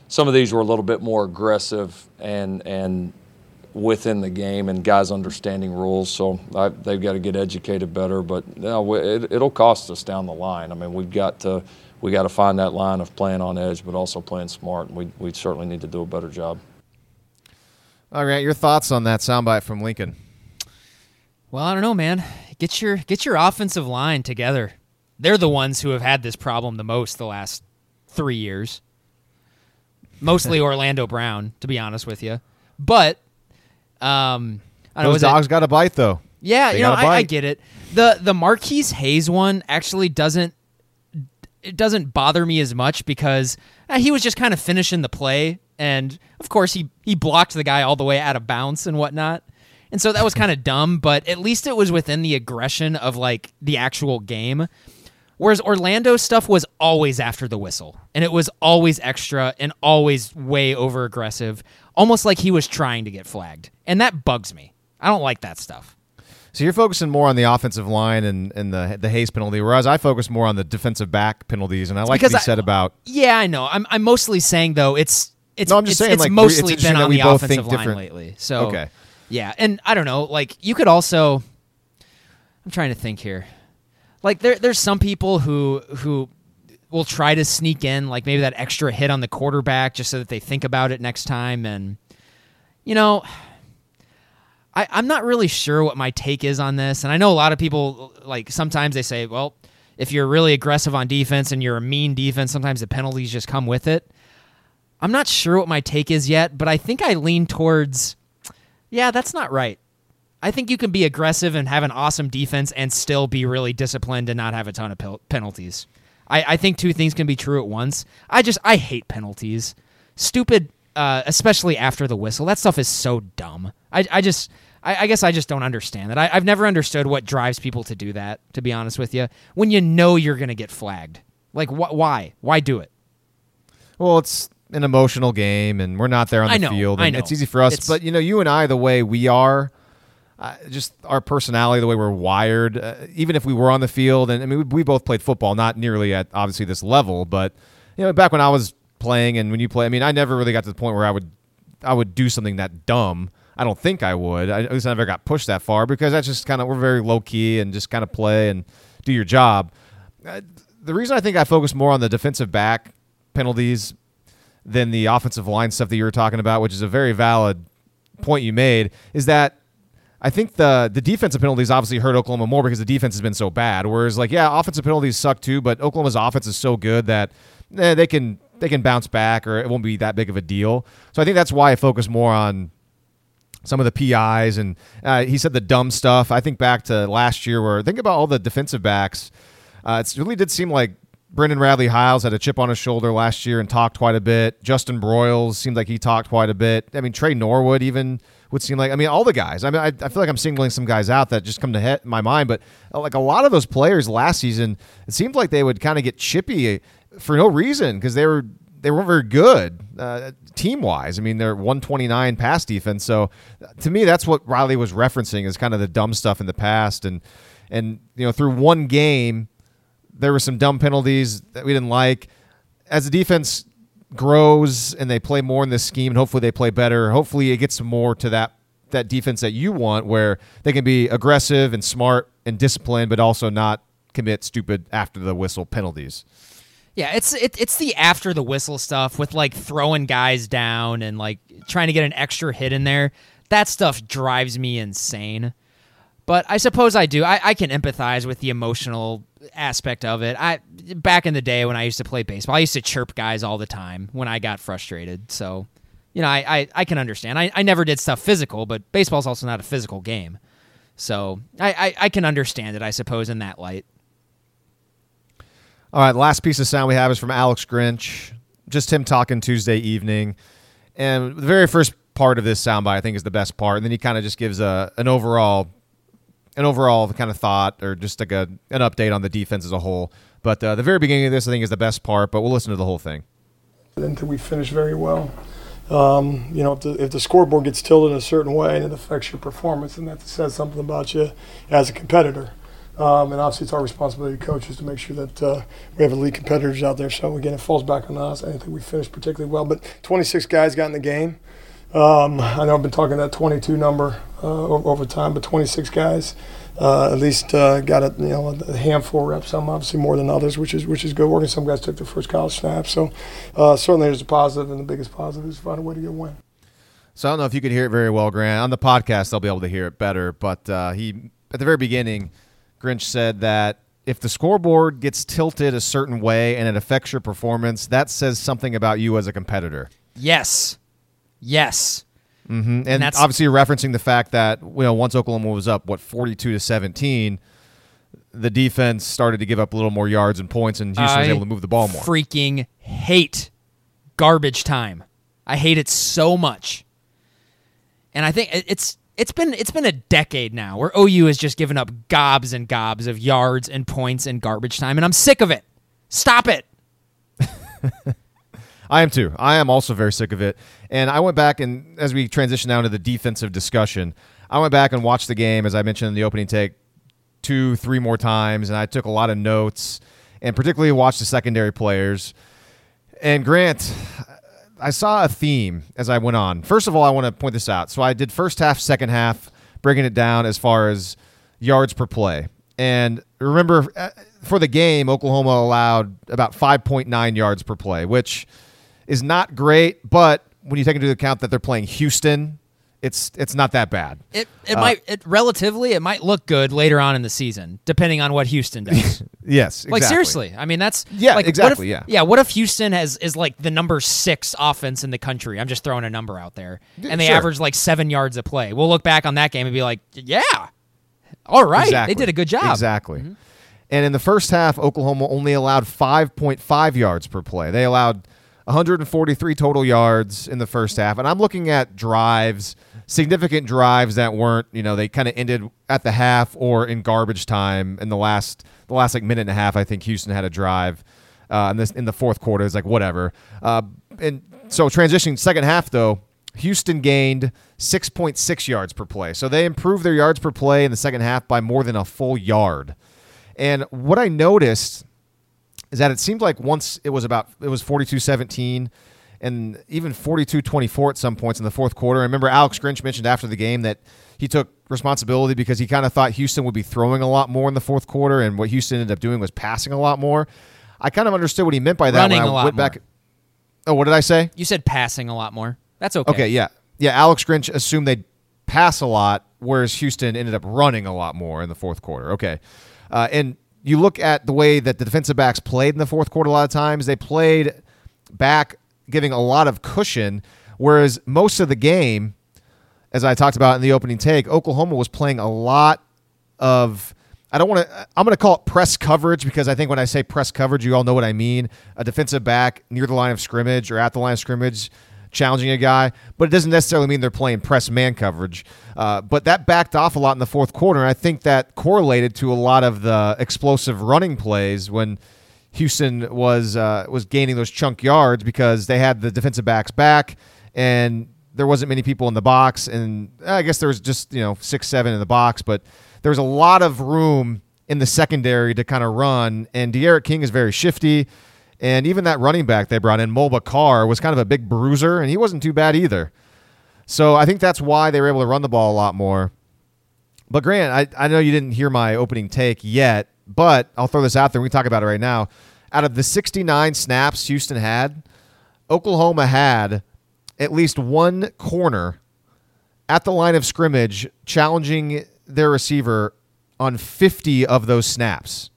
some of these were a little bit more aggressive and and within the game and guys understanding rules. So I, they've got to get educated better. But you know, it, it'll cost us down the line. I mean, we've got to we got to find that line of playing on edge, but also playing smart. And we we certainly need to do a better job. All right, your thoughts on that soundbite from Lincoln? Well, I don't know, man. Get your get your offensive line together. They're the ones who have had this problem the most the last three years. Mostly Orlando Brown, to be honest with you. But um, I don't know. Those it- dogs got a bite though. Yeah, They you know, I, I get it. the The Marquise Hayes one actually doesn't it doesn't bother me as much because uh, he was just kind of finishing the play, and of course he he blocked the guy all the way out of bounds and whatnot. And so that was kind of dumb, but at least it was within the aggression of like the actual game. Whereas Orlando stuff was always after the whistle, and it was always extra and always way over aggressive, almost like he was trying to get flagged. And that bugs me. I don't like that stuff. So you're focusing more on the offensive line and, and the the Hayes penalty, whereas I focus more on the defensive back penalties. And I like because what you I- said about Yeah, I know. I'm I'm mostly saying though it's it's No, I'm just it's, saying, it's like, it's mostly interesting been on the offensive line different- lately. So Okay. yeah, and I don't know. Like you could also, I'm trying to think here. Like there there's some people who who will try to sneak in like maybe that extra hit on the quarterback just so that they think about it next time and you know I, I'm not really sure what my take is on this. And I know a lot of people, like, sometimes they say, well, if you're really aggressive on defense and you're a mean defense, sometimes the penalties just come with it. I'm not sure what my take is yet, but I think I lean towards, yeah, that's not right. I think you can be aggressive and have an awesome defense and still be really disciplined and not have a ton of pel- penalties. I, I think two things can be true at once. I just, I hate penalties. Stupid, uh, especially after the whistle. That stuff is so dumb. I, I just, I, I guess I just don't understand that. I, I've never understood what drives people to do that, to be honest with you, when you know you're going to get flagged. Like, wh- why? Why do it? Well, it's an emotional game, and we're not there on the I know, field. I And know. It's easy for us, It's- but you know, you and I, the way we are, uh, just our personality, the way we're wired. Uh, even if we were on the field, and I mean, we, we both played football, not nearly at obviously this level, but you know, back when I was playing and when you play, I mean, I never really got to the point where I would, I would do something that dumb. I don't think I would. I, at least I never got pushed that far because that's just kind of we're very low key and just kind of play and do your job. Uh, the reason I think I focus more on the defensive back penalties than the offensive line stuff that you were talking about, which is a very valid point you made, is that I think the the defensive penalties obviously hurt Oklahoma more because the defense has been so bad. Whereas like yeah, offensive penalties suck too, but Oklahoma's offense is so good that eh, they can they can bounce back or it won't be that big of a deal. So I think that's why I focus more on some of the PIs and uh, he said the dumb stuff. I think back to last year where think about all the defensive backs. Uh, it really did seem like Brendan Radley Hiles had a chip on his shoulder last year and talked quite a bit. Justin Broiles seemed like he talked quite a bit. I mean, Tre Norwood even would seem like. I mean, all the guys. I mean, I, I feel like I'm singling some guys out that just come to he- my mind, but uh, like a lot of those players last season, it seemed like they would kind of get chippy for no reason because they were they weren't very good uh, team wise. I mean, they're 129 pass defense. So to me, that's what Riley was referencing is kind of the dumb stuff in the past. And and you know, through one game, there were some dumb penalties that we didn't like. As the defense grows and they play more in this scheme, and hopefully they play better. Hopefully it gets more to that that defense that you want, where they can be aggressive and smart and disciplined, but also not commit stupid after the whistle penalties. Yeah, it's it, it's the after the whistle stuff with like throwing guys down and like trying to get an extra hit in there. That stuff drives me insane. But I suppose I do. I, I can empathize with the emotional aspect of it. I back in the day when I used to play baseball, I used to chirp guys all the time when I got frustrated. So, you know, I, I, I can understand. I, I never did stuff physical, but baseball's also not a physical game. So I, I, I can understand it, I suppose, in that light. All right, the last piece of sound we have is from Alex Grinch. Just him talking Tuesday evening. And the very first part of this soundbite, I think, is the best part. And then he kind of just gives a an overall an overall kind of thought or just like a, an update on the defense as a whole. But uh, the very beginning of this, I think, is the best part. But we'll listen to the whole thing. Didn't we finished very well. Um, you know, if the, if the scoreboard gets tilted in a certain way and it affects your performance, and that says something about you as a competitor. Um, and obviously, it's our responsibility coaches to make sure that uh, we have elite competitors out there. So again, it falls back on us. I think we finished particularly well, but 26 guys got in the game. Um, I know I've been talking that 22 number uh, over, over time, but 26 guys uh, at least uh, got a you know a handful of reps. Some obviously more than others, which is which is good. Working some guys took their first college snap, so uh, certainly there's a positive, and the biggest positive is to find a way to get a win. So I don't know if you could hear it very well, Grant. On the podcast, they'll be able to hear it better. But uh, he, at the very beginning, Grinch said that if the scoreboard gets tilted a certain way and it affects your performance, that says something about you as a competitor. Yes. Yes. Mm-hmm. And, that's- obviously, you're referencing the fact that you know once Oklahoma was up, what 42 to 17, the defense started to give up a little more yards and points, and Houston was able to move the ball more. Freaking hate garbage time. I hate it so much. And I think it's it's been it's been a decade now where OU has just given up gobs and gobs of yards and points and garbage time, and I'm sick of it. Stop it. I am too. I am also very sick of it. And I went back and as we transition now to the defensive discussion, I went back and watched the game as I mentioned in the opening take two, three more times, and I took a lot of notes and particularly watched the secondary players. And Grant, I saw a theme as I went on. First of all, I want to point this out. So I did first half, second half, breaking it down as far as yards per play. And remember, uh, for the game, Oklahoma allowed about 5.9 yards per play, which is not great. But when you take into account that they're playing Houston, it's it's not that bad. It it might it relatively it might look good later on in the season, depending on what Houston does. Yes, Like seriously, I mean that's Yeah, like, what exactly, if- yeah. yeah. What if Houston has is like the number six offense in the country? I'm just throwing a number out there, and they sure. average like seven yards a play. We'll look back on that game and be like, yeah, all right, Exactly. they did a good job. Mm-hmm. Exactly. And in the first half, Oklahoma only allowed 5.5 yards per play. They allowed 143 total yards in the first half. And I'm looking at drives, significant drives that weren't, you know, they kind of ended at the half or in garbage time in the last the last like minute and a half. I think Houston had a drive. Uh, and this in the fourth quarter is like whatever. Uh, and so transitioning second half though, Houston gained 6.6 yards per play. So they improved their yards per play in the second half by more than a full yard. And what I noticed is that it seemed like once it was about it was 42-17 and even 42-24 at some points in the fourth quarter. I remember Alex Grinch mentioned after the game that he took responsibility because he kind of thought Houston would be throwing a lot more in the fourth quarter and what Houston ended up doing was passing a lot more. I kind of understood what he meant by that Running when I lot went back more. Oh, what did I say? You said passing a lot more. That's okay. Okay, yeah. Yeah, Alex Grinch assumed they'd pass a lot, whereas Houston ended up running a lot more in the fourth quarter. Okay. Uh, and you look at the way that the defensive backs played in the fourth quarter a lot of times, they played back giving a lot of cushion, whereas most of the game, as I talked about in the opening take, Oklahoma was playing a lot of. I don't want to. I'm going to call it press coverage because I think when I say press coverage, you all know what I mean. A defensive back near the line of scrimmage or at the line of scrimmage, challenging a guy, but it doesn't necessarily mean they're playing press man coverage. Uh, but that backed off a lot in the fourth quarter, and I think that correlated to a lot of the explosive running plays when Houston was uh, was gaining those chunk yards because they had the defensive backs back and there wasn't many people in the box, and I guess there was just you know six, seven in the box, but there was a lot of room in the secondary to kind of run. And D'Eriq King is very shifty, and even that running back they brought in, Mulbah Car, was kind of a big bruiser, and he wasn't too bad either. So I think that's why they were able to run the ball a lot more. But Grant, I, I know you didn't hear my opening take yet, but I'll throw this out there. We can talk about it right now. Out of the 69 snaps Houston had, Oklahoma had at least one corner at the line of scrimmage challenging their receiver on 50 of those snaps.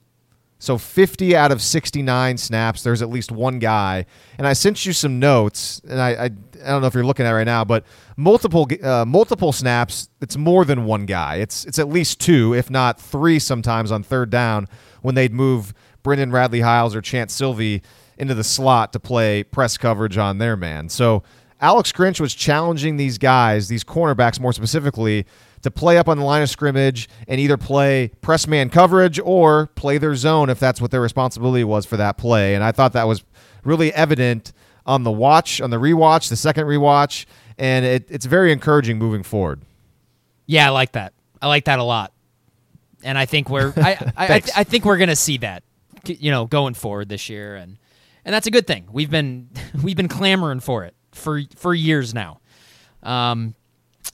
So 50 out of 69 snaps, there's at least one guy. And I sent you some notes, and I, I, I don't know if you're looking at it right now, but multiple uh, multiple snaps, it's more than one guy. It's it's at least two, if not three, sometimes on third down when they'd move Brendan Radley Hiles or Chanse Sylvie into the slot to play press coverage on their man. So Alex Grinch was challenging these guys, these cornerbacks more specifically, to play up on the line of scrimmage and either play press man coverage or play their zone if that's what their responsibility was for that play. And I thought that was really evident on the watch, on the rewatch, the second rewatch, and it, it's very encouraging moving forward. Yeah, I like that. I like that a lot, and I think we're I I, I, Thanks. I think we're gonna see that, you know, going forward this year, and and that's a good thing. We've been we've been clamoring for it for for years now. Um,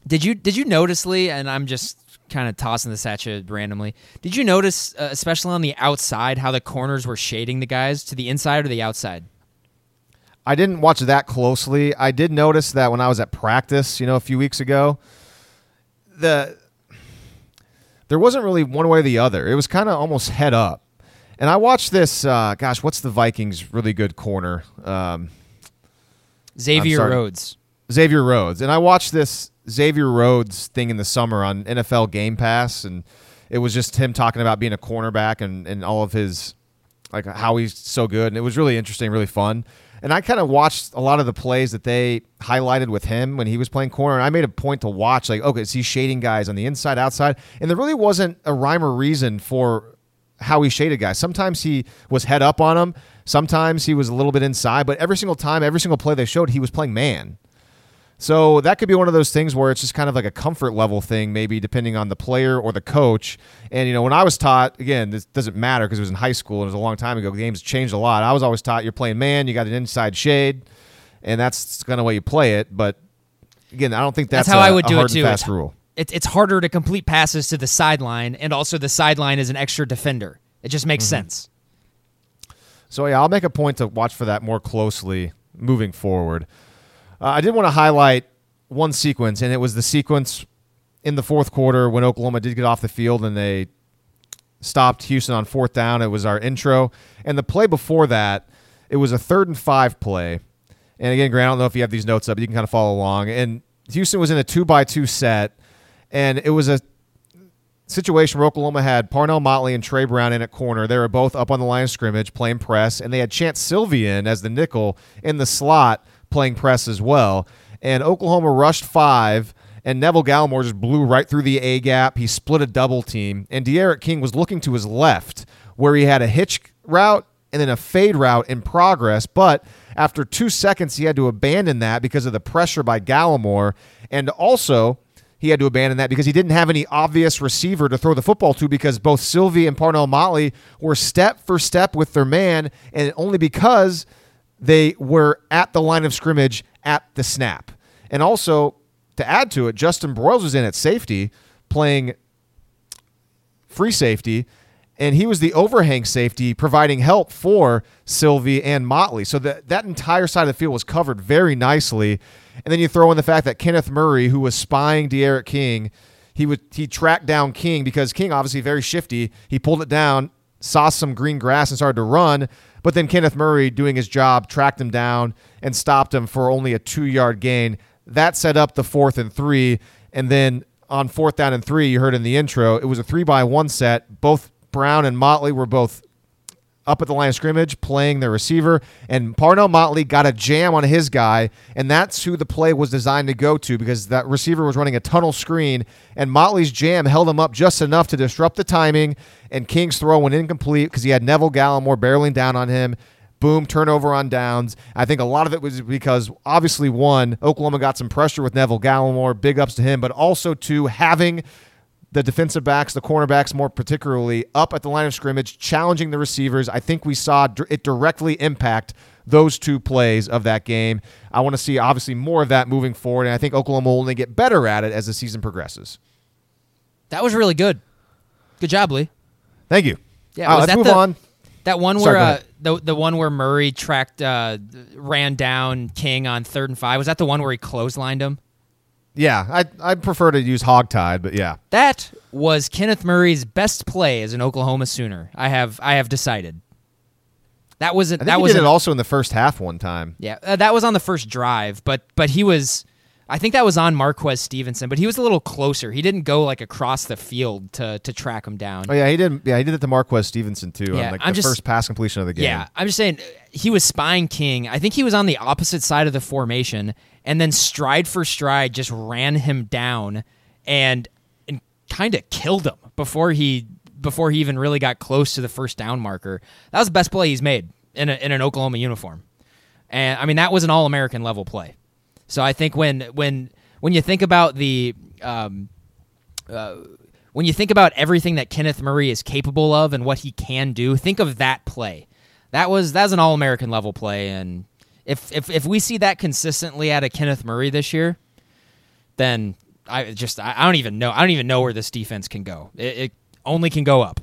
did you did you notice Lee? And I'm just kind of tossing this at you randomly. Did you notice, uh, especially on the outside, how the corners were shading the guys to the inside or the outside? I didn't watch that closely. I did notice that when I was at practice, you know, a few weeks ago, the there wasn't really one way or the other. It was kind of almost head up. And I watched this. Uh, gosh, what's the Vikings' really good corner? Um, Xavier. Rhodes. Xavier Rhodes. And I watched this Xavier Rhodes thing in the summer on NFL Game Pass, and it was just him talking about being a cornerback and, and all of his like how he's so good, and it was really interesting, really fun. And I kind of watched a lot of the plays that they highlighted with him when he was playing corner. And I made a point to watch, like, okay, is he shading guys on the inside, outside? And there really wasn't a rhyme or reason for how he shaded guys. Sometimes he was head up on them. Sometimes he was a little bit inside. But every single time, every single play they showed, he was playing man. So that could be one of those things where it's just kind of like a comfort level thing, maybe depending on the player or the coach. And you know, when I was taught, again, this doesn't matter because it was in high school and it was a long time ago. The game's changed a lot. I was always taught you're playing man, you got an inside shade, and that's kind of way you play it. But again, I don't think that's, That's how I I would do it too. Fast It's- rule. It, it's harder to complete passes to the sideline, and also the sideline is an extra defender. It just makes Mm-hmm. sense. So yeah, I'll make a point to watch for that more closely moving forward. Uh, I did want to highlight one sequence, and it was the sequence in the fourth quarter when Oklahoma did get off the field and they stopped Houston on fourth down. It was our intro, and the play before that, it was a third and five play. And again, Grant, I don't know if you have these notes up, but you can kind of follow along. And Houston was in a two by two set, and it was a situation where Oklahoma had Parnell Motley and Tre Brown in at corner. They were both up on the line of scrimmage playing press, and they had Chanse Sylvian as the nickel in the slot playing press as well. And Oklahoma rushed five, and Neville Gallimore just blew right through the A gap. He split a double team, and D'Eriq King was looking to his left where he had a hitch route and then a fade route in progress. But after two seconds, he had to abandon that because of the pressure by Gallimore. And also, he had to abandon that because he didn't have any obvious receiver to throw the football to because both Sylvie and Parnell Motley were step for step with their man, and only because they were at the line of scrimmage at the snap. And also, to add to it, Justin Broiles was in at safety playing free safety, and he was the overhang safety providing help for Sylvie and Motley. So that that entire side of the field was covered very nicely. And then you throw in the fact that Kenneth Murray, who was spying D'Eriq King, he would he tracked down King because King obviously very shifty. He pulled it down, saw some green grass and started to run. But then Kenneth Murray, doing his job, tracked him down and stopped him for only a two yard gain. That set up the fourth and three. And then on fourth down and three, you heard in the intro, it was a three by one set. Both Brown and Motley were both up at the line of scrimmage playing their receiver, and Parnell Motley got a jam on his guy, and that's who the play was designed to go to because that receiver was running a tunnel screen, and Motley's jam held him up just enough to disrupt the timing, and King's throw went incomplete because he had Neville Gallimore barreling down on him. Boom, turnover on downs. I think a lot of it was because obviously, one, Oklahoma got some pressure with Neville Gallimore, big ups to him, but also two, having the defensive backs, the cornerbacks more particularly, up at the line of scrimmage, challenging the receivers. I think we saw it directly impact those two plays of that game. I want to see obviously more of that moving forward, and I think Oklahoma will only get better at it as the season progresses. That was really good. Good job, Lee. Thank you. Yeah, Uh, was let's that move the- on. That one Sorry, where uh, the the one where Murray tracked uh, ran down King on third and five was that the one where he clotheslined him? Yeah, I I prefer to use hogtied, but yeah. That was Kenneth Murray's best play as an Oklahoma Sooner. I have I have decided. That was think That was did an- it also in the first half one time. Yeah, uh, that was on the first drive, but but he was. I think that was on Marquez Stevenson, but he was a little closer. He didn't go like across the field to to track him down. Oh yeah, he did. Yeah, he did it to Marquez Stevenson too Yeah, on like I'm the just- first pass completion of the game. Yeah, I'm just saying uh, he was spying King. I think he was on the opposite side of the formation, and then stride for stride just ran him down and and kind of killed him before he before he even really got close to the first down marker. That was the best play he's made in a, in an Oklahoma uniform, and I mean that was an All American level play. So I think when when when you think about the um, uh, when you think about everything that Kenneth Murray is capable of and what he can do, think of that play. That was that's an all American level play, and if if if we see that consistently out of Kenneth Murray this year, then I just I don't even know I don't even know where this defense can go. It, it only can go up.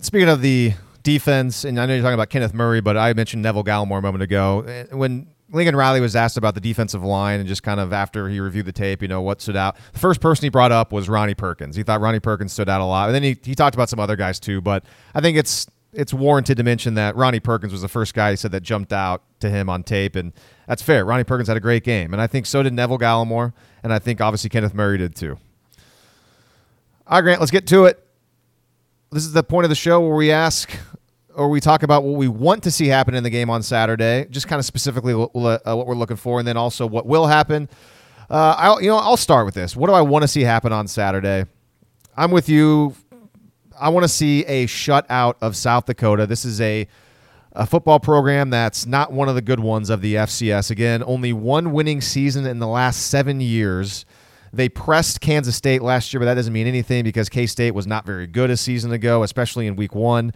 Speaking of the defense, and I know you're talking about Kenneth Murray, but I mentioned Neville Gallimore a moment ago. Eh, When Lincoln Riley was asked about the defensive line and just kind of after he reviewed the tape, you know, what stood out, the first person he brought up was Ronnie Perkins. He thought Ronnie Perkins stood out a lot. And then he, he talked about some other guys too, but I think it's it's warranted to mention that Ronnie Perkins was the first guy he said that jumped out to him on tape, and that's fair. Ronnie Perkins had a great game, and I think so did Neville Gallimore, and I think obviously Kenneth Murray did too. All right, Grant, let's get to it. This is the point of the show where we ask or we talk about what we want to see happen in the game on Saturday, just kind of specifically what, uh, what we're looking for, and then also what will happen. Uh, I'll, you know, I'll start with this. What do I want to see happen on Saturday? I'm with you. I want to see a shutout of South Dakota. This is a a football program that's not one of the good ones of the FCS. Again, only one winning season in the last seven years. They pressed Kansas State last year, but that doesn't mean anything because K State was not very good a season ago, especially in week one.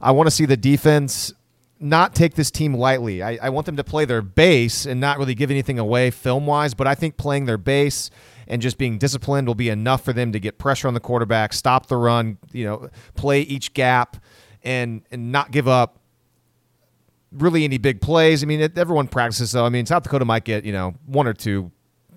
I want to see the defense not take this team lightly. I, I, want them to play their base and not really give anything away film wise, but I think playing their base and just being disciplined will be enough for them to get pressure on the quarterback, stop the run, you know, play each gap and and not give up really any big plays. I mean, it, everyone practices though. I mean, South Dakota might get, you know, one or two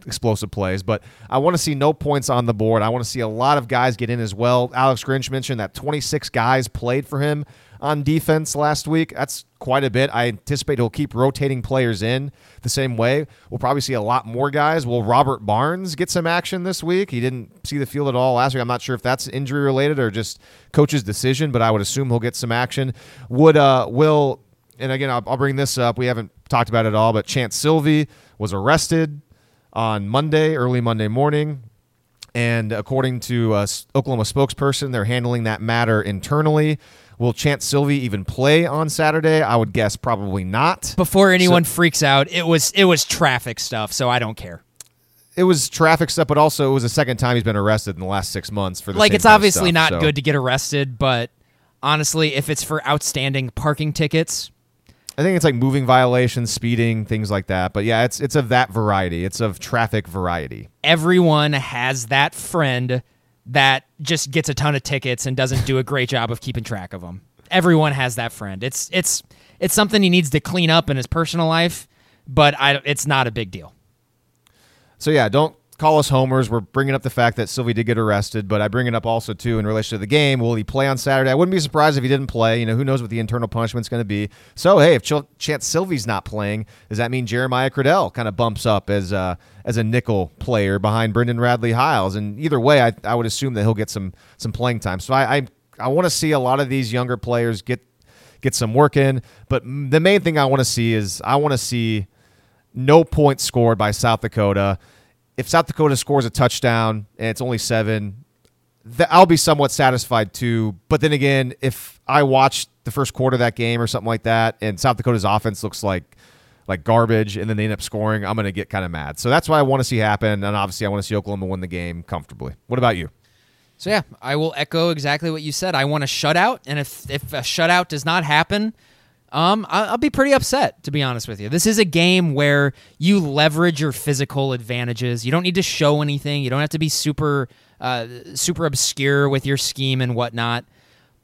explosive plays, but I want to see no points on the board. I want to see a lot of guys get in as well. Alex Grinch mentioned that 26 guys played for him on defense last week. That's quite a bit. I anticipate he'll keep rotating players in the same way. We'll probably see a lot more guys. Will Robert Barnes get some action this week? He didn't see the field at all last week. I'm not sure if that's injury related or just coach's decision, but I would assume he'll get some action. Would uh will and again I'll, I'll bring this up. We haven't talked about it at all, but Chanse Sylvie was arrested on Monday, early Monday morning. And according to Oklahoma spokesperson, they're handling that matter internally. Will Chanse Sylvie even play on Saturday? I would guess probably not. Before anyone so, freaks out, it was it was traffic stuff, so I don't care. It was traffic stuff, but also it was the second time he's been arrested in the last six months for the like. it's obviously stuff, not so. good to get arrested, but honestly, if it's for outstanding parking tickets, I think it's like moving violations, speeding, things like that. But yeah, it's it's of that variety. It's of traffic variety. Everyone has that friend that just gets a ton of tickets and doesn't do a great job of keeping track of them. Everyone has that friend. It's it's it's something he needs to clean up in his personal life, but I, it's not a big deal. So yeah, don't call us homers. We're bringing up the fact that Sylvie did get arrested, but I bring it up also too in relation to the game. Will he play on Saturday? I wouldn't be surprised if he didn't play. You know, who knows what the internal punishment's going to be. So hey, if Ch- Chanse Sylvie's not playing, does that mean Jeremiah Criddell kind of bumps up as uh, as a nickel player behind Brendan Radley Hiles? And either way, I, I would assume that he'll get some some playing time. So I I, I want to see a lot of these younger players get get some work in. But the main thing I want to see is I want to see no points scored by South Dakota if South Dakota scores a touchdown and it's only seven, I'll be somewhat satisfied too. But then again, if I watch the first quarter of that game or something like that, and South Dakota's offense looks like like garbage, and then they end up scoring, I'm going to get kind of mad. So that's what I want to see happen, and obviously I want to see Oklahoma win the game comfortably. What about you? So yeah, I will echo exactly what you said. I want a shutout, and if if a shutout does not happen, um, I'll be pretty upset to be honest with you. This is a game where you leverage your physical advantages. You don't need to show anything. You don't have to be super, uh, super obscure with your scheme and whatnot.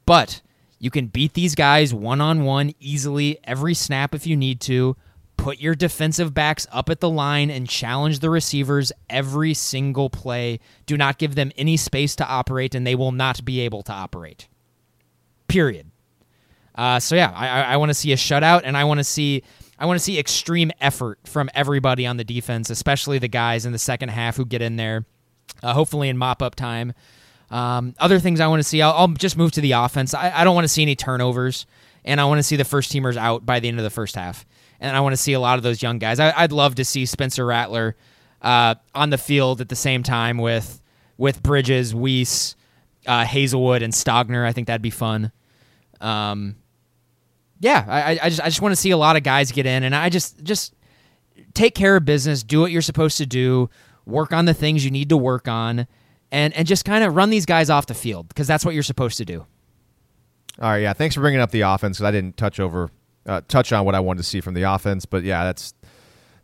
But you can beat these guys one on one easily every snap if you need to. Put your defensive backs up at the line and challenge the receivers every single play. Do not give them any space to operate, and they will not be able to operate. Period. Uh, so yeah, I, I want to see a shutout, and I want to see I want to see extreme effort from everybody on the defense, especially the guys in the second half who get in there. Uh, hopefully in mop up time. Um, other things I want to see, I'll, I'll, just move to the offense. I, I don't want to see any turnovers, and I want to see the first teamers out by the end of the first half. And I want to see a lot of those young guys. I, would love to see Spencer Rattler uh, on the field at the same time with with Bridges, Wease, uh, Haselwood, and Stogner. I think that'd be fun. Um, yeah, I, I just I just want to see a lot of guys get in, and I just just take care of business, do what you're supposed to do, work on the things you need to work on, and and just kind of run these guys off the field because that's what you're supposed to do. All right, yeah. Thanks for bringing up the offense because I didn't touch over uh, touch on what I wanted to see from the offense, but yeah, that's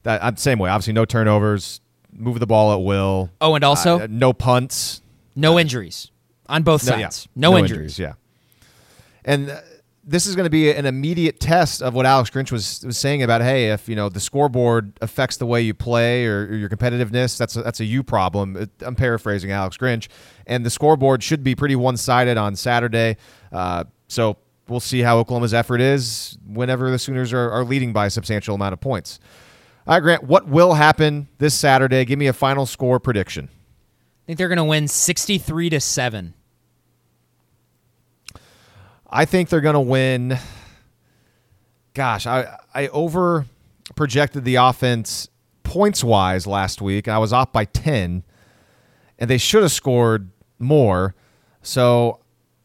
that. I'm same way. Obviously, no turnovers, move the ball at will. Oh, and also uh, no punts, no injuries on both no, sides. Yeah. No, no injuries. injuries. Yeah, and. This is going to be an immediate test of what Alex Grinch was, was saying about hey, if you know the scoreboard affects the way you play or, or your competitiveness, that's a, that's a you problem. I'm paraphrasing Alex Grinch, and the scoreboard should be pretty one sided on Saturday. Uh, so we'll see how Oklahoma's effort is whenever the Sooners are, are leading by a substantial amount of points. All right, Grant, what will happen this Saturday? Give me a final score prediction. I think they're going to win 63 to 7. I think they're going to win. Gosh, I I over projected the offense points wise last week. I was off by 10 and they should have scored more. So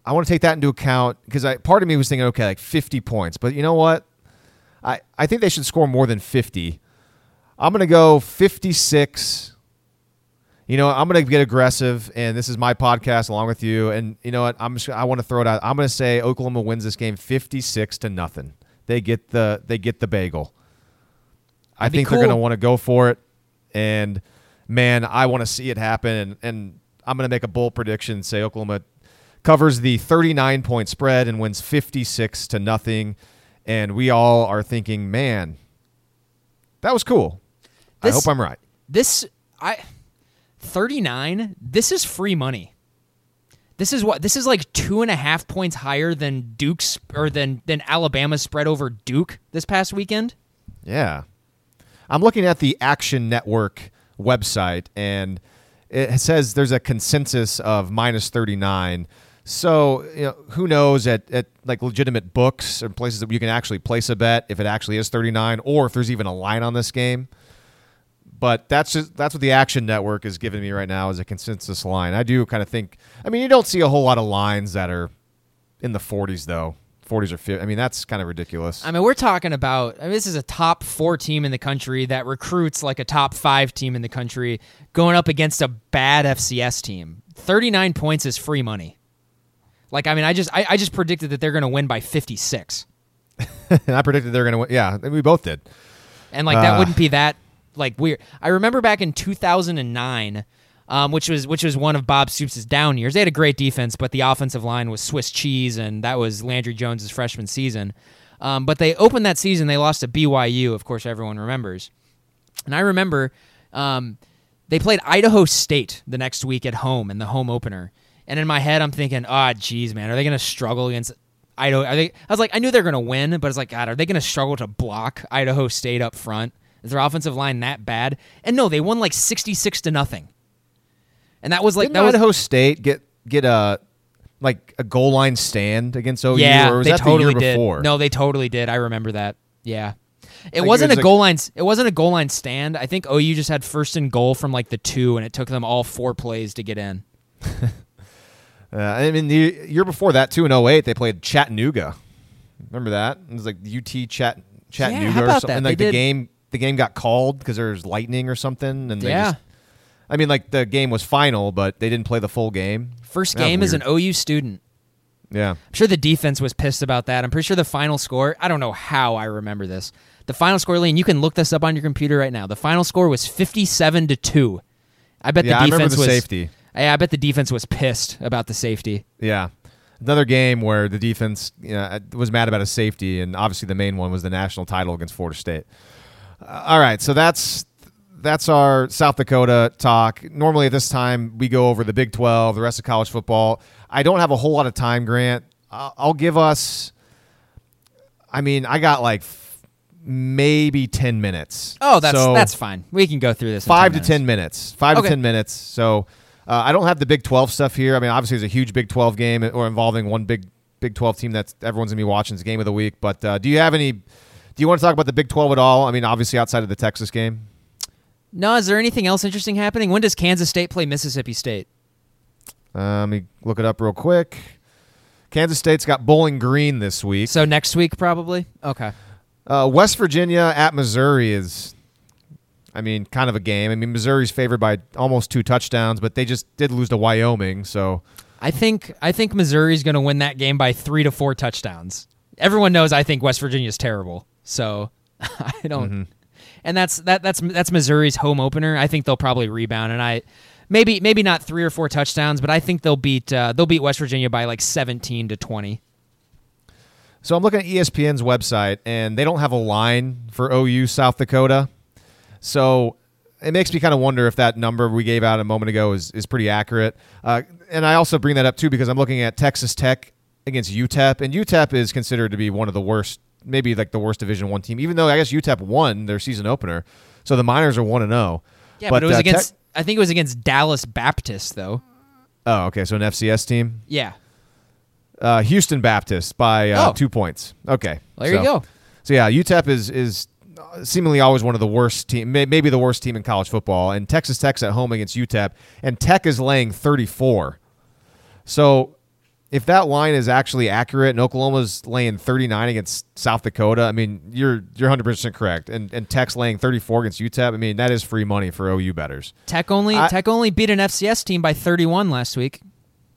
I want to take that into account because I part of me was thinking, okay, like 50 points. But you know what? I, I think they should score more than 50. I'm going to go 56. You know, I'm going to get aggressive, and this is my podcast along with you. And you know what? I'm just, I want to throw it out. I'm going to say Oklahoma wins this game 56 to nothing. They get the they get the bagel. I That'd be think they're going to want to go for it, and man, I want to see it happen. And, and I'm going to make a bold prediction. Say Oklahoma covers the 39 point spread and wins 56 to nothing. And we all are thinking, man, that was cool. I hope I'm right. This I 39. This is free money. This is what this is like two and a half points higher than Duke's or than than Alabama spread over Duke this past weekend. Yeah. I'm looking at the Action Network website, and it says there's a consensus of minus 39. So, you know, who knows at, at like legitimate books or places that you can actually place a bet if it actually is 39 or if there's even a line on this game. But that's just that's what the Action Network is giving me right now as a consensus line. I do kind of think. I mean, you don't see a whole lot of lines that are in the 40s though. 40s or 50. I mean, that's kind of ridiculous. I mean, we're talking about. I mean, this is a top four team in the country that recruits like a top five team in the country, going up against a bad FCS team. Thirty nine points is free money. Like, I mean, I just I, I just predicted that they're going to win by fifty six, and I predicted they're going to win. Yeah, we both did. and like that Ah. wouldn't be that like weird. I remember back in two thousand and nine. Um, which was which was one of Bob Stoops' down years. They had a great defense, but the offensive line was Swiss cheese, and that was Landry Jones' freshman season. Um, but they opened that season. They lost to BYU, of course, everyone remembers. And I remember um, they played Idaho State the next week at home in the home opener. And in my head, I'm thinking, oh, geez, man, are they going to struggle against Idaho? Are they? I was like, I knew they're going to win, but it's like, God, are they going to struggle to block Idaho State up front? Is their offensive line that bad? And no, they won like 66 to nothing. And that was like Didn't that was Idaho State get get a like a goal line stand against OU? yeah, or was they that totally the year did. No, they totally did. I remember that. Yeah. It wasn't it was a like- goal line. It wasn't a goal line stand. I think OU just had first and goal from like the two, and it took them all four plays to get in. Uh, I mean, the year before that too, in 08, they played Chattanooga. Remember that? It was like UT Chat Chattanooga how or something. that? And They like the did- game, the game got called because there was lightning or something. And they Yeah. just- I mean, like the game was final, but they didn't play the full game. First game as an. OU student. Yeah. I'm sure the defense was pissed about that. I'm pretty sure the final score. I don't know how I remember this. The final score, Lee, and you can look this up on your computer right now. The final score was 57 to two. I bet Yeah, the defense the was safety. Yeah, I bet the defense was pissed about the safety. Yeah. Another game where the defense you know, uh, was mad about a safety, and obviously the main one was the national title against Florida State. Uh, all right, so that's that's our South Dakota talk. Normally at this time we go over the Big Twelve, the rest of college football. I don't have a whole lot of time, Grant. I'll, give us. I mean, I got like f- maybe ten minutes. Oh, that's So- that's fine. We can go through this. in five 10 to ten minutes. Five Okay. to ten minutes. So uh, I don't have the Big Twelve stuff here. I mean, obviously, it's a huge Big Twelve game or involving one big Big Twelve team that's everyone's gonna be watching. It's game of the week. But uh, do you have any? Do you want to talk about the Big Twelve at all? I mean, obviously outside of the Texas game. No, is there anything else interesting happening? When does Kansas State play Mississippi State? Uh, let me look it up real quick. Kansas State's got Bowling Green this week. So next week, probably. Okay. Uh, West Virginia at Missouri is, I mean, kind of a game. I mean, Missouri's favored by almost two touchdowns, but they just did lose to Wyoming. So I think I think Missouri's going to win that game by three to four touchdowns. Everyone knows I think West Virginia's terrible, so I don't. Mm-hmm. And that's that that's that's Missouri's home opener. I think they'll probably rebound, and I maybe maybe not three or four touchdowns, but I think they'll beat uh, they'll beat West Virginia by like seventeen to twenty. So I'm looking at ESPN's website, and they don't have a line for OU South Dakota. So it makes me kind of wonder if that number we gave out a moment ago is, is pretty accurate. Uh, and I also bring that up too because I'm looking at Texas Tech against UTEP, and UTEP is considered to be one of the worst, maybe like the worst Division One team. Even though I guess UTEP won their season opener, so the Miners are one and zero. Yeah, but, it was uh, against. Tech- I think it was against Dallas Baptist though. Oh, okay. So an FCS team. Yeah. Uh, Houston Baptist by uh, Oh. two points. Okay, Well, there you go. So yeah, UTEP is is seemingly always one of the worst team, may, maybe the worst team in college football. And Texas Tech's at home against UTEP, and Tech is laying 34. So if that line is actually accurate, and Oklahoma's laying 39 against South Dakota, I mean you're you're 100 percent correct. And and Tech's laying 34 against UTEP. I mean that is free money for OU betters. Tech only I- Tech only beat an FCS team by 31 last week.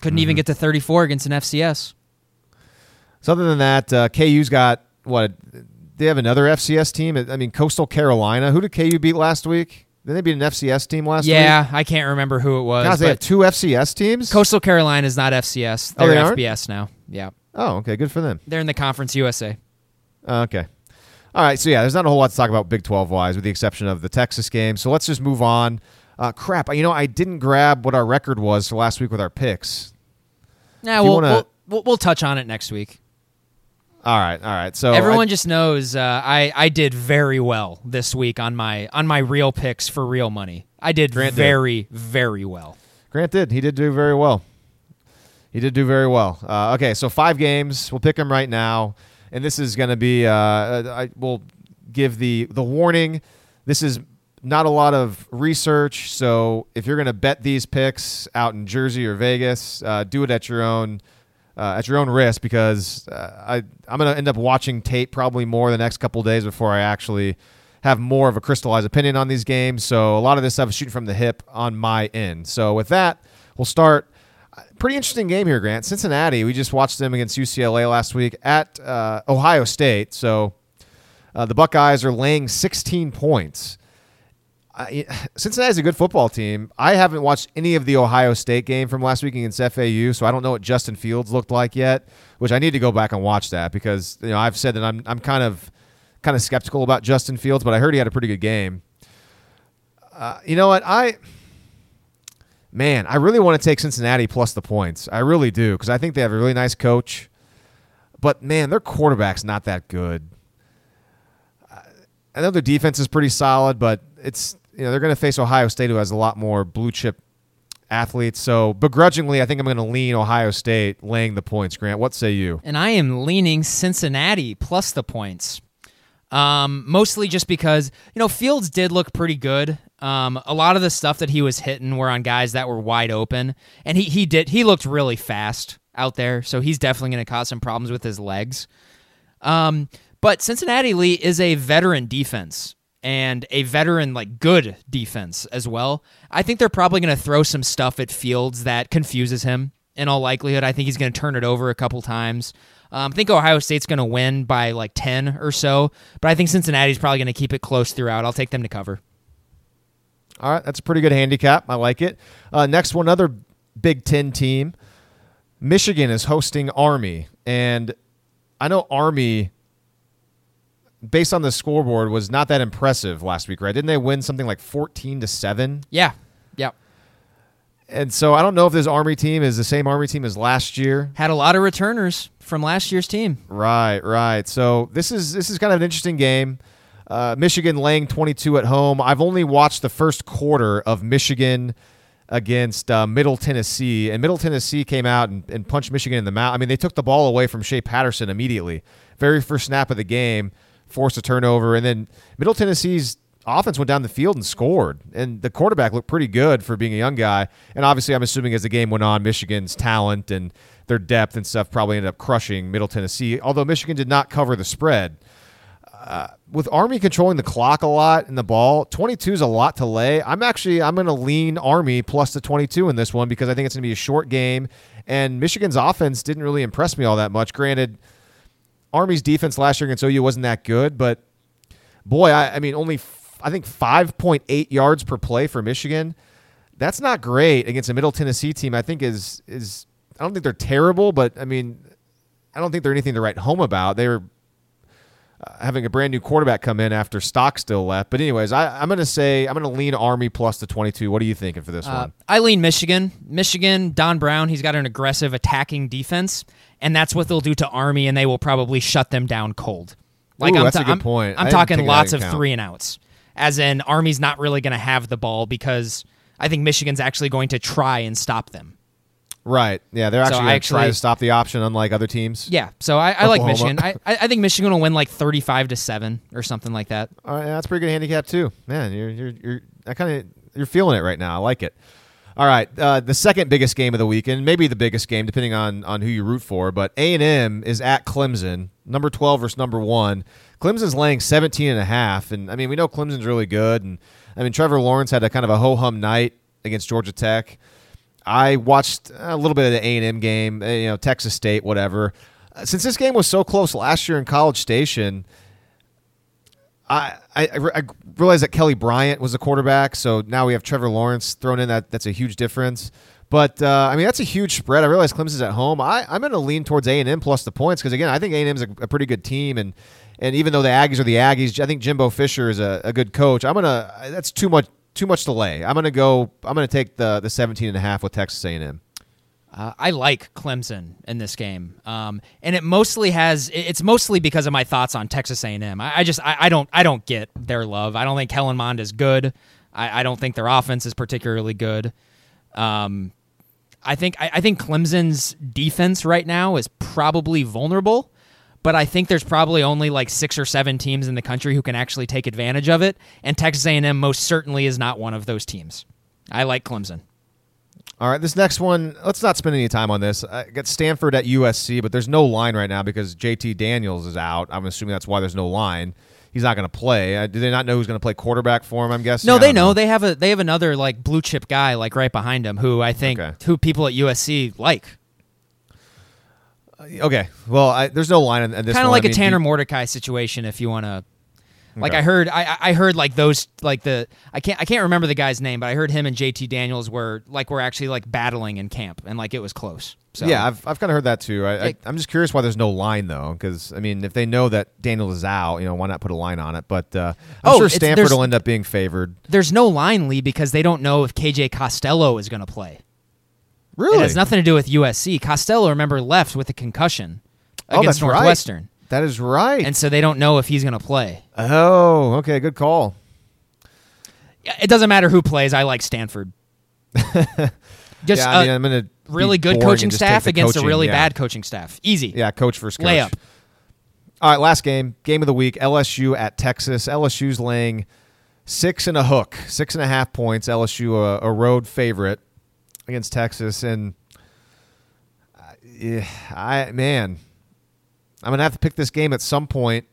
Couldn't Mm-hmm. even get to 34 against an FCS. So other than that, uh, KU's got what? They have another FCS team. I mean, Coastal Carolina. Who did KU beat last week? Did they beat an FCS team last week? Yeah, I can't remember who it was. They have but two FCS teams. Coastal Carolina is not FCS. Oh, They're they aren't? FBS now. Yeah. oh, okay, good for them. They're in the Conference USA. Uh, okay. All right, so yeah, there's not a whole lot to talk about Big 12 wise, with the exception of the Texas game. So let's just move on. Uh, crap, you know, I didn't grab what our record was for last week with our picks. Yeah, you we'll, wanna- we'll, we'll we'll touch on it next week. All right, all right. So Everyone I- just knows uh, I I did very well this week on my on my real picks for real money. I did Grant did. very very well. Grant did. He did do very well. He did do very well. Uh, okay, so five games. We'll pick them right now, and this is going to be. Uh, I will give the the warning. This is not a lot of research, so if you're going to bet these picks out in Jersey or Vegas, uh, do it at your own. Uh, at your own risk, because uh, I I'm gonna end up watching tape probably more the next couple days before I actually have more of a crystallized opinion on these games. So a lot of this stuff is shooting from the hip on my end. So with that, we'll start. Pretty interesting game here, Grant. Cincinnati. We just watched them against UCLA last week at uh, Ohio State. So uh, the Buckeyes are laying 16 points. I, Cincinnati's a good football team. I haven't watched any of the Ohio State game from last week against FAU, so I don't know what Justin Fields looked like yet. Which I need to go back and watch that because you know I've said that I'm I'm kind of kind of skeptical about Justin Fields, but I heard he had a pretty good game. Uh, you know what I. Man, I really want to take Cincinnati plus the points. I really do because I think they have a really nice coach. But man, their quarterback's not that good. I know their defense is pretty solid, but it's you know they're going to face Ohio State, who has a lot more blue chip athletes. So begrudgingly, I think I'm going to lean Ohio State laying the points. Grant, what say you? and I am leaning Cincinnati plus the points. Um, mostly just because you know Fields did look pretty good. Um, a lot of the stuff that he was hitting were on guys that were wide open, and he he did he looked really fast out there, so he's definitely going to cause some problems with his legs. Um, but Cincinnati Lee is a veteran defense and a veteran like good defense as well. I think they're probably going to throw some stuff at Fields that confuses him. In all likelihood, I think he's going to turn it over a couple times. Um, I think Ohio State's going to win by like ten or so, but I think Cincinnati's probably going to keep it close throughout. I'll take them to cover. All right, that's a pretty good handicap. I like it. Uh, next one, another Big Ten team. Michigan is hosting Army, and I know Army, based on the scoreboard, was not that impressive last week, right? Didn't they win something like fourteen to seven? Yeah, yeah. And so I don't know if this Army team is the same Army team as last year. Had a lot of returners from last year's team. Right, right. So this is this is kind of an interesting game. Uh, Michigan laying 22 at home. I've only watched the first quarter of Michigan against uh, Middle Tennessee, and Middle Tennessee came out and, and punched Michigan in the mouth. I mean, they took the ball away from Shea Patterson immediately. Very first snap of the game, forced a turnover, and then Middle Tennessee's offense went down the field and scored. And the quarterback looked pretty good for being a young guy. And obviously, I'm assuming as the game went on, Michigan's talent and their depth and stuff probably ended up crushing Middle Tennessee. Although Michigan did not cover the spread uh, with Army controlling the clock a lot in the ball, 22 is a lot to lay. I'm actually I'm going to lean Army plus the 22 in this one because I think it's going to be a short game and Michigan's offense didn't really impress me all that much. Granted, Army's defense last year against OU wasn't that good, but boy, I, I mean only f- I think 5.8 yards per play for Michigan. That's not great against a Middle Tennessee team. I think is is I don't think they're terrible, but I mean I don't think they're anything to write home about. They were having a brand new quarterback come in after Stockstill left. But anyways, I, I'm going to say I'm going to lean Army plus the 22. What are you thinking for this Uh, one? I lean Michigan. Michigan, Don Brown, he's got an aggressive attacking defense, and that's what they'll do to Army, and they will probably shut them down cold. Like Ooh, I'm, that's a ta- I'm- I'm talking lots of three and outs, as in Army's not really going to have the ball because I think Michigan's actually going to try and stop them. Right. Yeah, they're actually I going to try to stop the option, unlike other teams. Yeah, so I, I like Michigan. I, I think Michigan will win like thirty-five to seven or something like that. All right, that's a pretty good handicap too. Man, you're you're you're I kind of you're feeling it right now. I like it. All right, uh, the second biggest game of the weekend, maybe the biggest game, depending on on who you root for. But A and M is at Clemson, number twelve versus number one. Clemson's laying 17 and a half, and I mean we know Clemson's really good, and I mean Trevor Lawrence had a kind of a ho hum night against Georgia Tech. I watched a little bit of the A and M game, eh, you know Texas State, whatever. Since this game was so close last year in College Station, I, I, I that Kelly Bryant was the quarterback, so now we have Trevor Lawrence thrown in. That that's a huge difference. But uh, I mean, that's a huge spread. I realize Clemson's at home. I, I'm going to lean towards A and M plus the points because again, I think A and M's a, a pretty good team, and and even though the Aggies are the Aggies, I think Jimbo Fisher is a, a good coach. I'm gonna that's too much too much to lay. I'm gonna go. I'm gonna take the the 17 and a half with Texas A and M. Uh, I like Clemson in this game, um, and it mostly has. It's mostly because of my thoughts on Texas A&M. I, I just I, I don't I don't get their love. I don't think Kellen Mond is good. I, I don't think their offense is particularly good. Um, I think I, I think Clemson's defense right now is probably vulnerable, but I think there's probably only like six or seven teams in the country who can actually take advantage of it, and Texas A&M most certainly is not one of those teams. I like Clemson. All right, this next one, let's not spend any time on this. I got Stanford at USC, but there's no line right now because JT Daniels is out. I'm assuming that's why there's no line. He's not going to play. Uh, do they not know who's going to play quarterback for him? I'm guessing. No, I they don't know. They have a they have another like blue chip guy like right behind him who I think Okay. who people at USC like. Okay, well, I, there's no line in, in this. Kind of like I a mean, Tanner do- Mordecai situation if you want to like Okay. I heard I I- I heard like those like the I can't I can't remember the guy's name, but I heard him and JT Daniels were like were actually like battling in camp and like it was close. So Yeah, I've, I've kind of heard that too. I, I, Like- I'm just curious why there's no line though, because I mean, if they know that Daniels is out, you know, why not put a line on it? But uh, I'm Oh, sure Stanford will end up being favored. there's no line Lee because they don't know if KJ Costello is going to play. Really? It has nothing to do with USC. Costello remember left with a concussion Oh, against that's right. That is right. And so they don't know if he's going to play. oh, okay, good call. It doesn't matter who plays. I like Stanford. Just yeah, I mean, a I'm gonna really good coaching and just take staff against coaching, a really yeah. bad coaching staff. Easy. Yeah, coach versus coach. Layup. All right, last game, game of the week. LSU at Texas. LSU's laying six and a hook, six and a half points. LSU a, a road favorite against Texas, and uh, yeah, I man, I'm gonna have to pick this game at some point.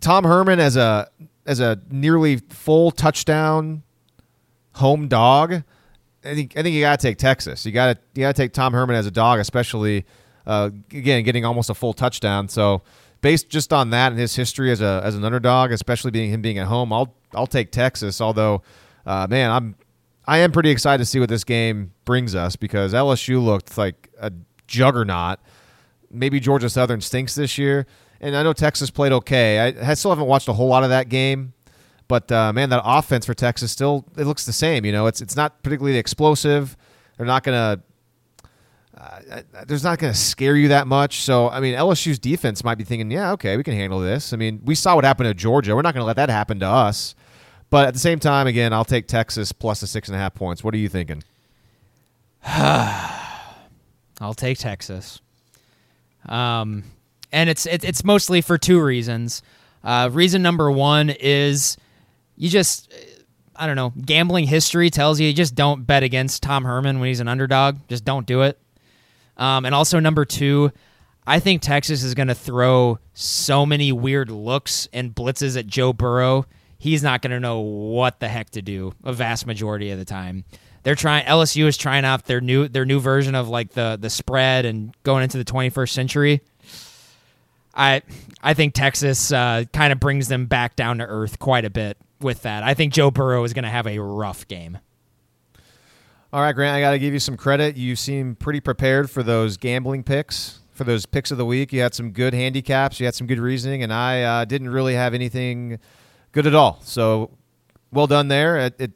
Tom Herman as a as a nearly full touchdown home dog. I think I think you got to take Texas. You got to you got to take Tom Herman as a dog, especially uh, again getting almost a full touchdown. So based just on that and his history as a as an underdog, especially being him being at home, I'll I'll take Texas. Although, uh, man, I'm I am pretty excited to see what this game brings us because LSU looked like a juggernaut. Maybe Georgia Southern stinks this year, and I know Texas played okay. I, I still haven't watched a whole lot of that game. But uh, man, that offense for Texas still it looks the same. You know, it's it's not particularly explosive. They're not gonna. Uh, there's not going to scare you that much. So I mean, LSU's defense might be thinking, yeah, okay, we can handle this. I mean, we saw what happened to Georgia. We're not going to let that happen to us. But at the same time, again, I'll take Texas plus the six and a half points. What are you thinking? I'll take Texas. Um, and it's it, it's mostly for two reasons. Uh, reason number one is you just I don't know gambling history tells you you just don't bet against Tom Herman when he's an underdog. Just don't do it. Um, and also number two, I think Texas is going to throw so many weird looks and blitzes at Joe Burrow. He's not going to know what the heck to do a vast majority of the time. They're trying LSU is trying out their new their new version of like the the spread and going into the 21st century. I I think Texas uh, kind of brings them back down to earth quite a bit with that. I think Joe Burrow is going to have a rough game. All right, Grant, I got to give you some credit. You seem pretty prepared for those gambling picks, for those picks of the week. You had some good handicaps, you had some good reasoning, and I uh, didn't really have anything good at all. So, well done there. It, it,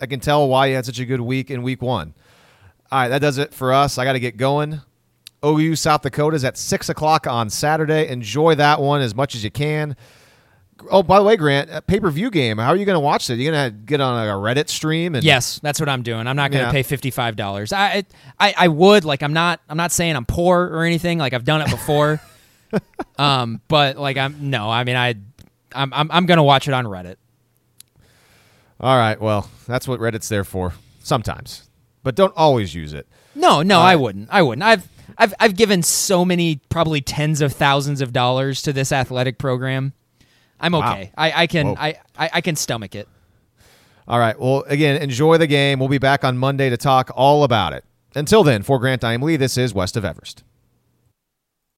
I can tell why you had such a good week in week one. All right, that does it for us. I got to get going. OU South Dakota is at 6 o'clock on Saturday. Enjoy that one as much as you can. Oh, by the way, Grant, pay per view game. How are you going to watch it? You going to get on a Reddit stream? And Yes, that's what I'm doing. I'm not going to Yeah. pay fifty five dollars. I, I I would like. I'm not. I'm not saying I'm poor or anything. Like I've done it before. um, but like I'm no. I mean I, I'm I'm, I'm going to watch it on Reddit. All right. Well, that's what Reddit's there for. Sometimes, but don't always use it. No, no, Uh, I wouldn't. I wouldn't. I've I've I've given so many, probably tens of thousands of dollars to this athletic program. I'm Wow. okay. I, I can Whoa. I, I I can stomach it. All right. Well, again, enjoy the game. We'll be back on Monday to talk all about it. Until then, for Grant I am Lee, this is West of Everest.